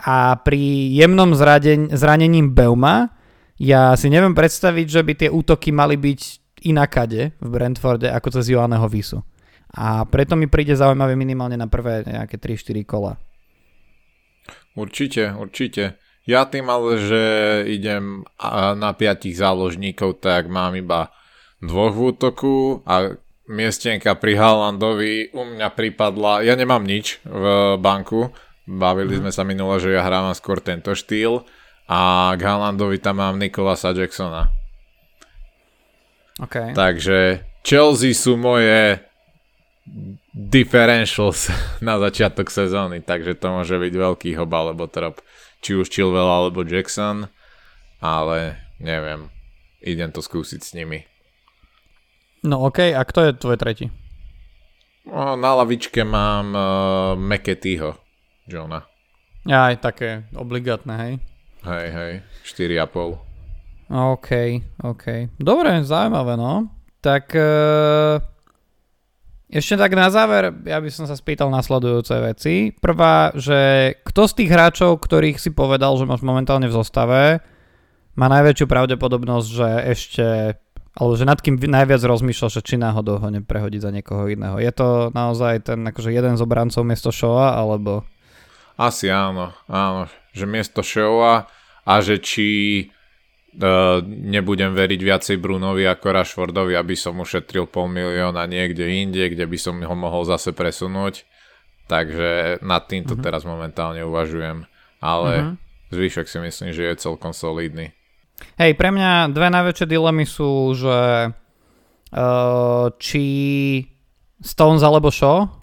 a pri jemnom zradeň, zranením Beuma, ja si neviem predstaviť, že by tie útoky mali byť inakade v Brentforde ako cez Joanneho Visu. A preto mi príde zaujímavé minimálne na prvé nejaké 3-4 kola. Určite, určite. Ja tým ale, že idem na piatich záložníkov, tak mám iba dvoch v útoku a miestenka pri Haalandovi u mňa pripadla, ja nemám nič v banku, bavili sme sa minule, že ja hrávam skôr tento štýl a k Haalandovi tam mám Nikolasa Jacksona. Okay. Takže Chelsea sú moje differentials *laughs* na začiatok sezóny, takže to môže byť veľký hob alebo trop. Či už Chilwell alebo Jackson, ale neviem. Idem to skúsiť s nimi. No ok, a kto je tvoj tretí? No, na lavičke mám uh, McAteeho, Johna. Ja aj také obligátne, hej? Hej, hej, 4,5. OK, OK. Dobre, zaujímavé, no. Tak uh, ešte tak na záver, ja by som sa spýtal nasledujúce veci. Prvá, že kto z tých hráčov, ktorých si povedal, že máš momentálne v zostave, má najväčšiu pravdepodobnosť, že ešte alebo že nad kým najviac rozmýšľal, že či náhodou ho neprehodiť za niekoho iného. Je to naozaj ten akože jeden z obrancov miesto Showa, alebo... Asi áno, áno, že miesto Showa a že či uh, nebudem veriť viacej Brunovi ako Rashfordovi, aby som ušetril pol milióna niekde inde, kde by som ho mohol zase presunúť. Takže nad týmto uh-huh. teraz momentálne uvažujem. Ale uh-huh. zvyšok si myslím, že je celkom solidný. Hej, pre mňa dve najväčšie dilemy sú, že uh, či Stones alebo Shaw.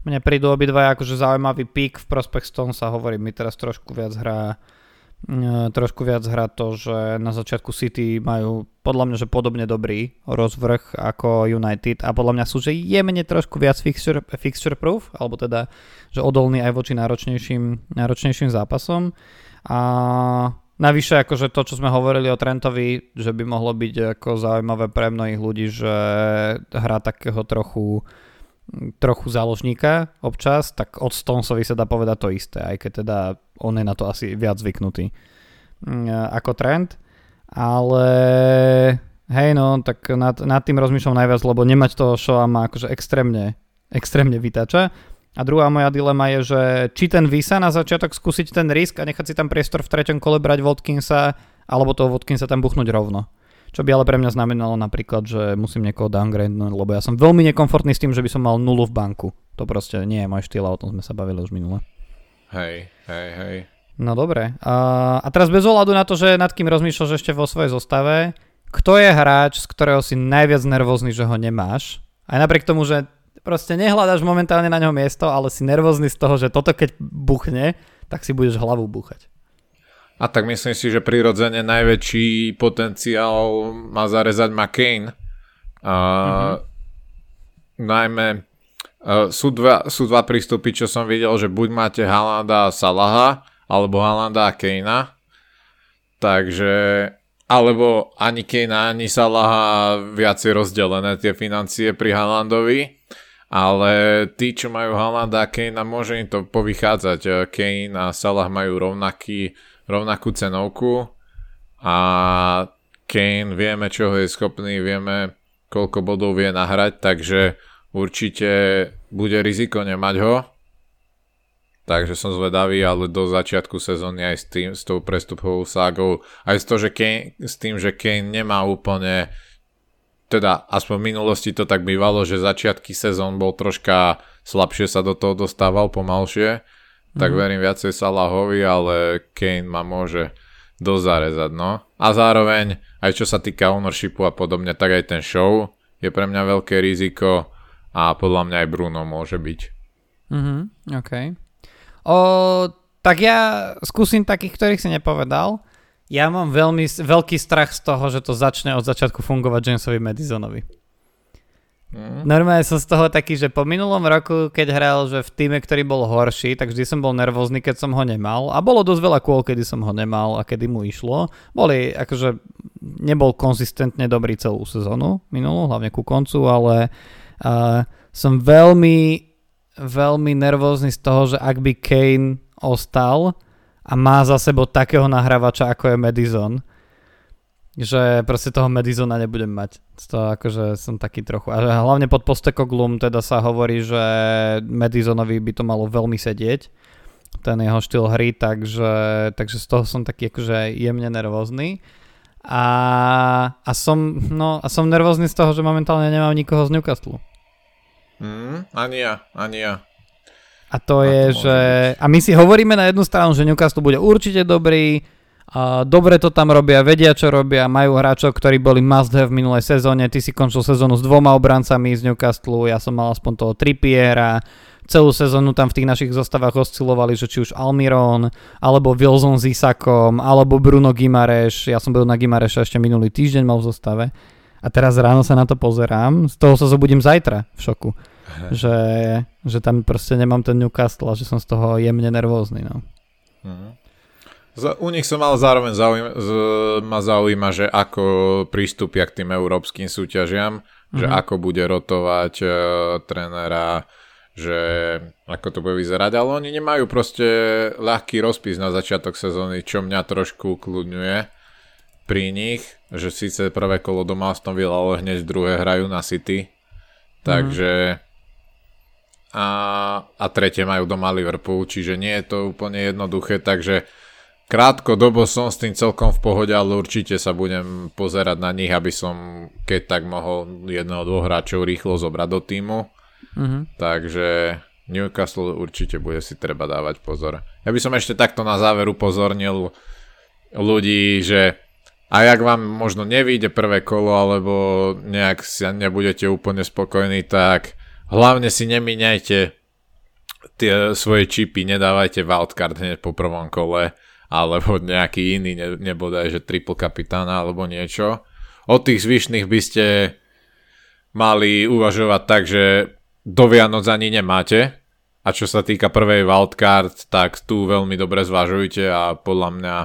Mne prídu obidva akože zaujímavý pík v prospech Stones a hovorím mi teraz trošku viac hrá uh, trošku viac hrá to, že na začiatku City majú podľa mňa, že podobne dobrý rozvrh ako United a podľa mňa sú, že jemne trošku viac fixture, fixture proof, alebo teda, že odolný aj voči náročnejším, náročnejším zápasom. A Navyše, akože to, čo sme hovorili o Trentovi, že by mohlo byť ako zaujímavé pre mnohých ľudí, že hrá takého trochu trochu záložníka občas, tak od Stonesovi sa dá povedať to isté, aj keď teda on je na to asi viac zvyknutý mm, ako Trent. Ale hej no, tak nad, nad tým rozmýšľam najviac, lebo nemať toho showa ma akože extrémne, extrémne vytača. A druhá moja dilema je, že či ten Visa na začiatok skúsiť ten risk a nechať si tam priestor v treťom kole brať Watkinsa, alebo toho Watkinsa tam buchnúť rovno. Čo by ale pre mňa znamenalo napríklad, že musím niekoho downgradenúť, lebo ja som veľmi nekomfortný s tým, že by som mal nulu v banku. To proste nie je môj štýl a o tom sme sa bavili už minule. Hej, hej, hej. No dobre. A, a teraz bez ohľadu na to, že nad kým rozmýšľaš ešte vo svojej zostave, kto je hráč, z ktorého si najviac nervózny, že ho nemáš? Aj napriek tomu, že proste nehľadaš momentálne na ňo miesto, ale si nervózny z toho, že toto keď buchne, tak si budeš hlavu búchať. A tak myslím si, že prirodzene najväčší potenciál má zarezať McCain. A, mm-hmm. Najmä uh, sú, dva, sú dva prístupy, čo som videl, že buď máte Halanda a Salaha, alebo Halanda a Kejna. Takže alebo ani Kejna, ani Salaha viacej rozdelené tie financie pri Halandovi ale tí, čo majú Halanda a Kane, môže im to povychádzať. Kane a Salah majú rovnaký, rovnakú cenovku a Kane vieme, čo je schopný, vieme, koľko bodov vie nahrať, takže určite bude riziko nemať ho. Takže som zvedavý, ale do začiatku sezóny aj s, tým, s tou prestupovou ságou, aj s, to, že Kane, s tým, že Kane nemá úplne teda aspoň v minulosti to tak bývalo, že začiatky sezón bol troška slabšie sa do toho dostával pomalšie. Tak mhm. verím viacej Salahovi, ale Kane ma môže dosť zarezať, no. A zároveň, aj čo sa týka ownershipu a podobne, tak aj ten show je pre mňa veľké riziko a podľa mňa aj Bruno môže byť. Mhm, OK. O, tak ja skúsim takých, ktorých si nepovedal. Ja mám veľmi veľký strach z toho, že to začne od začiatku fungovať Jamesovi Madisonovi. Mm. Normálne som z toho taký, že po minulom roku, keď hral že v týme, ktorý bol horší, tak vždy som bol nervózny, keď som ho nemal. A bolo dosť veľa kôl, kedy som ho nemal a kedy mu išlo. Boli, akože nebol konzistentne dobrý celú sezónu minulú, hlavne ku koncu, ale uh, som veľmi, veľmi nervózny z toho, že ak by Kane ostal, a má za sebou takého nahrávača ako je Madison, že proste toho Madisona nebudem mať. To akože som taký trochu. A hlavne pod Postekoglum teda sa hovorí, že Madisonovi by to malo veľmi sedieť ten jeho štýl hry, takže, takže z toho som taký akože jemne nervózny. A, a, som, no, a som nervózny z toho, že momentálne nemám nikoho z Newcastle. Mm, ani ja, ani ja. A to a je, to že... A my si hovoríme na jednu stranu, že Newcastle bude určite dobrý, dobre to tam robia, vedia čo robia, majú hráčov, ktorí boli must have v minulej sezóne, ty si končil sezónu s dvoma obrancami z Newcastle, ja som mal aspoň toho Trippiera, celú sezónu tam v tých našich zostavách oscilovali, že či už Almiron, alebo Wilson s Isakom, alebo Bruno Gimareš, ja som byl na Gimareša ešte minulý týždeň mal v zostave. A teraz ráno sa na to pozerám, z toho sa zobudím zajtra v šoku. Že, že tam proste nemám ten Newcastle a že som z toho jemne nervózny. No. U nich som mal zároveň zaujíma, z, ma zaujíma, že ako prístupia k tým európskym súťažiam, mm-hmm. že mhm. ako bude rotovať uh, trénera, že ako to bude vyzerať, ale oni nemajú proste ľahký rozpis na začiatok sezóny, čo mňa trošku ukludňuje pri nich, že síce prvé kolo doma Aston Villa, ale hneď druhé hrajú na City, takže mm-hmm. a, a tretie majú doma Liverpool, čiže nie je to úplne jednoduché, takže Krátko dobo som s tým celkom v pohode, ale určite sa budem pozerať na nich, aby som keď tak mohol jedného, dvoch hráčov rýchlo zobrať do týmu. Mm-hmm. Takže Newcastle určite bude si treba dávať pozor. Ja by som ešte takto na záver upozornil ľudí, že a jak vám možno nevíde prvé kolo, alebo nejak si nebudete úplne spokojní, tak hlavne si nemíňajte tie svoje čipy, nedávajte wildcard hneď po prvom kole alebo nejaký iný, ne, nebodaj, že triple kapitána alebo niečo. Od tých zvyšných by ste mali uvažovať tak, že do Vianoc ani nemáte. A čo sa týka prvej wildcard, tak tu veľmi dobre zvažujte a podľa mňa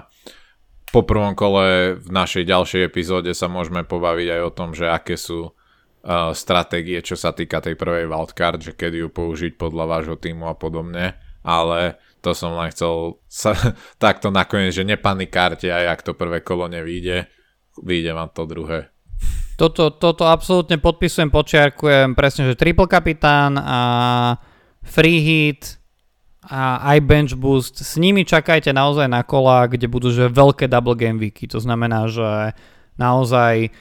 po prvom kole v našej ďalšej epizóde sa môžeme pobaviť aj o tom, že aké sú uh, stratégie, čo sa týka tej prvej wildcard, že kedy ju použiť podľa vášho týmu a podobne. Ale to som len chcel sa, *laughs* takto nakoniec, že nepanikárte aj ak to prvé kolo nevíde, vyjde vám to druhé. Toto, toto absolútne podpisujem, počiarkujem. Presne, že triple kapitán a free hit a aj bench boost, s nimi čakajte naozaj na kola, kde budú že veľké double game weeky, to znamená, že naozaj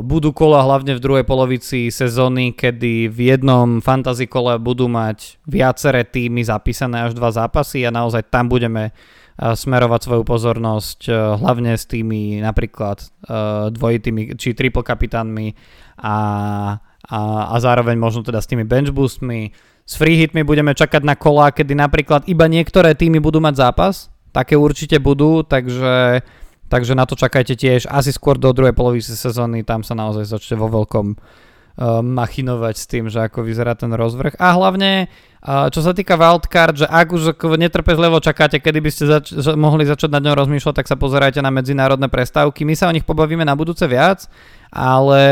budú kola hlavne v druhej polovici sezóny, kedy v jednom fantasy kole budú mať viaceré týmy zapísané až dva zápasy a naozaj tam budeme smerovať svoju pozornosť hlavne s tými napríklad dvojitými či triple kapitánmi a, a, a zároveň možno teda s tými bench boostmi. S free hitmi budeme čakať na kola, kedy napríklad iba niektoré týmy budú mať zápas, také určite budú, takže Takže na to čakajte tiež asi skôr do druhej polovice sezóny, tam sa naozaj začne vo veľkom uh, machinovať s tým, že ako vyzerá ten rozvrh. A hlavne, uh, čo sa týka wildcard, že ak už netrpezlivo čakáte, kedy by ste zač- mohli začať nad ňou rozmýšľať, tak sa pozerajte na medzinárodné prestávky. My sa o nich pobavíme na budúce viac, ale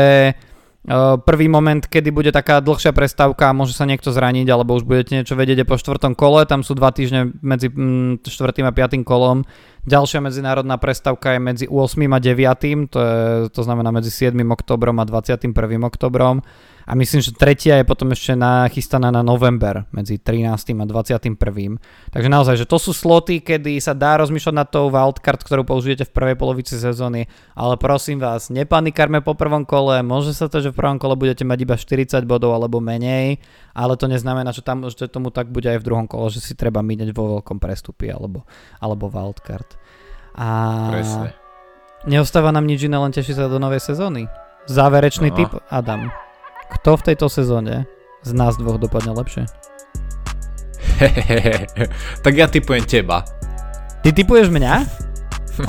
prvý moment, kedy bude taká dlhšia prestávka a môže sa niekto zraniť, alebo už budete niečo vedieť po štvrtom kole, tam sú dva týždne medzi mm, štvrtým a piatým kolom. Ďalšia medzinárodná prestávka je medzi 8. a 9. To, je, to znamená medzi 7. oktobrom a 21. oktobrom a myslím, že tretia je potom ešte nachystaná na november medzi 13. a 21. Takže naozaj, že to sú sloty, kedy sa dá rozmýšľať na tou wildcard, ktorú použijete v prvej polovici sezóny, ale prosím vás, nepanikarme po prvom kole, môže sa to, že v prvom kole budete mať iba 40 bodov alebo menej, ale to neznamená, že, tam, že tomu tak bude aj v druhom kole, že si treba míňať vo veľkom prestupy alebo, alebo wildcard. A... Presne. Neostáva nám nič iné, len tešiť sa do novej sezóny. Záverečný no. tip, Adam. Kto v tejto sezóne z nás dvoch dopadne lepšie? *laughs* tak ja typujem teba. Ty typuješ mňa? *laughs*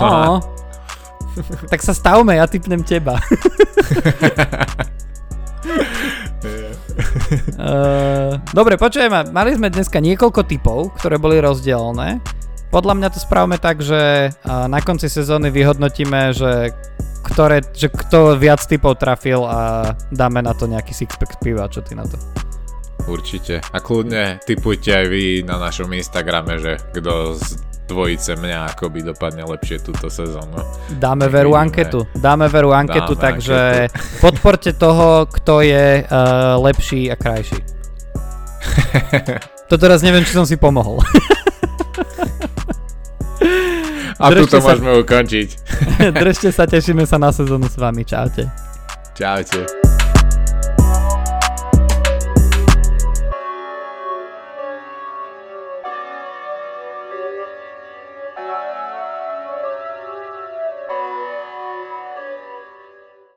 Oh. tak sa stavme, ja typnem teba. uh, *laughs* dobre, počujem, mali sme dneska niekoľko typov, ktoré boli rozdielne. Podľa mňa to spravme tak, že na konci sezóny vyhodnotíme, že ktoré, že kto viac typov trafil a dáme na to nejaký sixpack piva, čo ty na to? Určite. A kľudne typujte aj vy na našom Instagrame, že kto z dvojice mňa akoby dopadne lepšie túto sezónu. Dáme veru vidíme. anketu. Dáme veru anketu, Dáme takže anketu. podporte toho, kto je uh, lepší a krajší. *laughs* to teraz neviem, či som si pomohol. *laughs* A tu to môžeme ukončiť. *laughs* Držte sa, tešíme sa na sezónu s vami. Čaute. Čaute.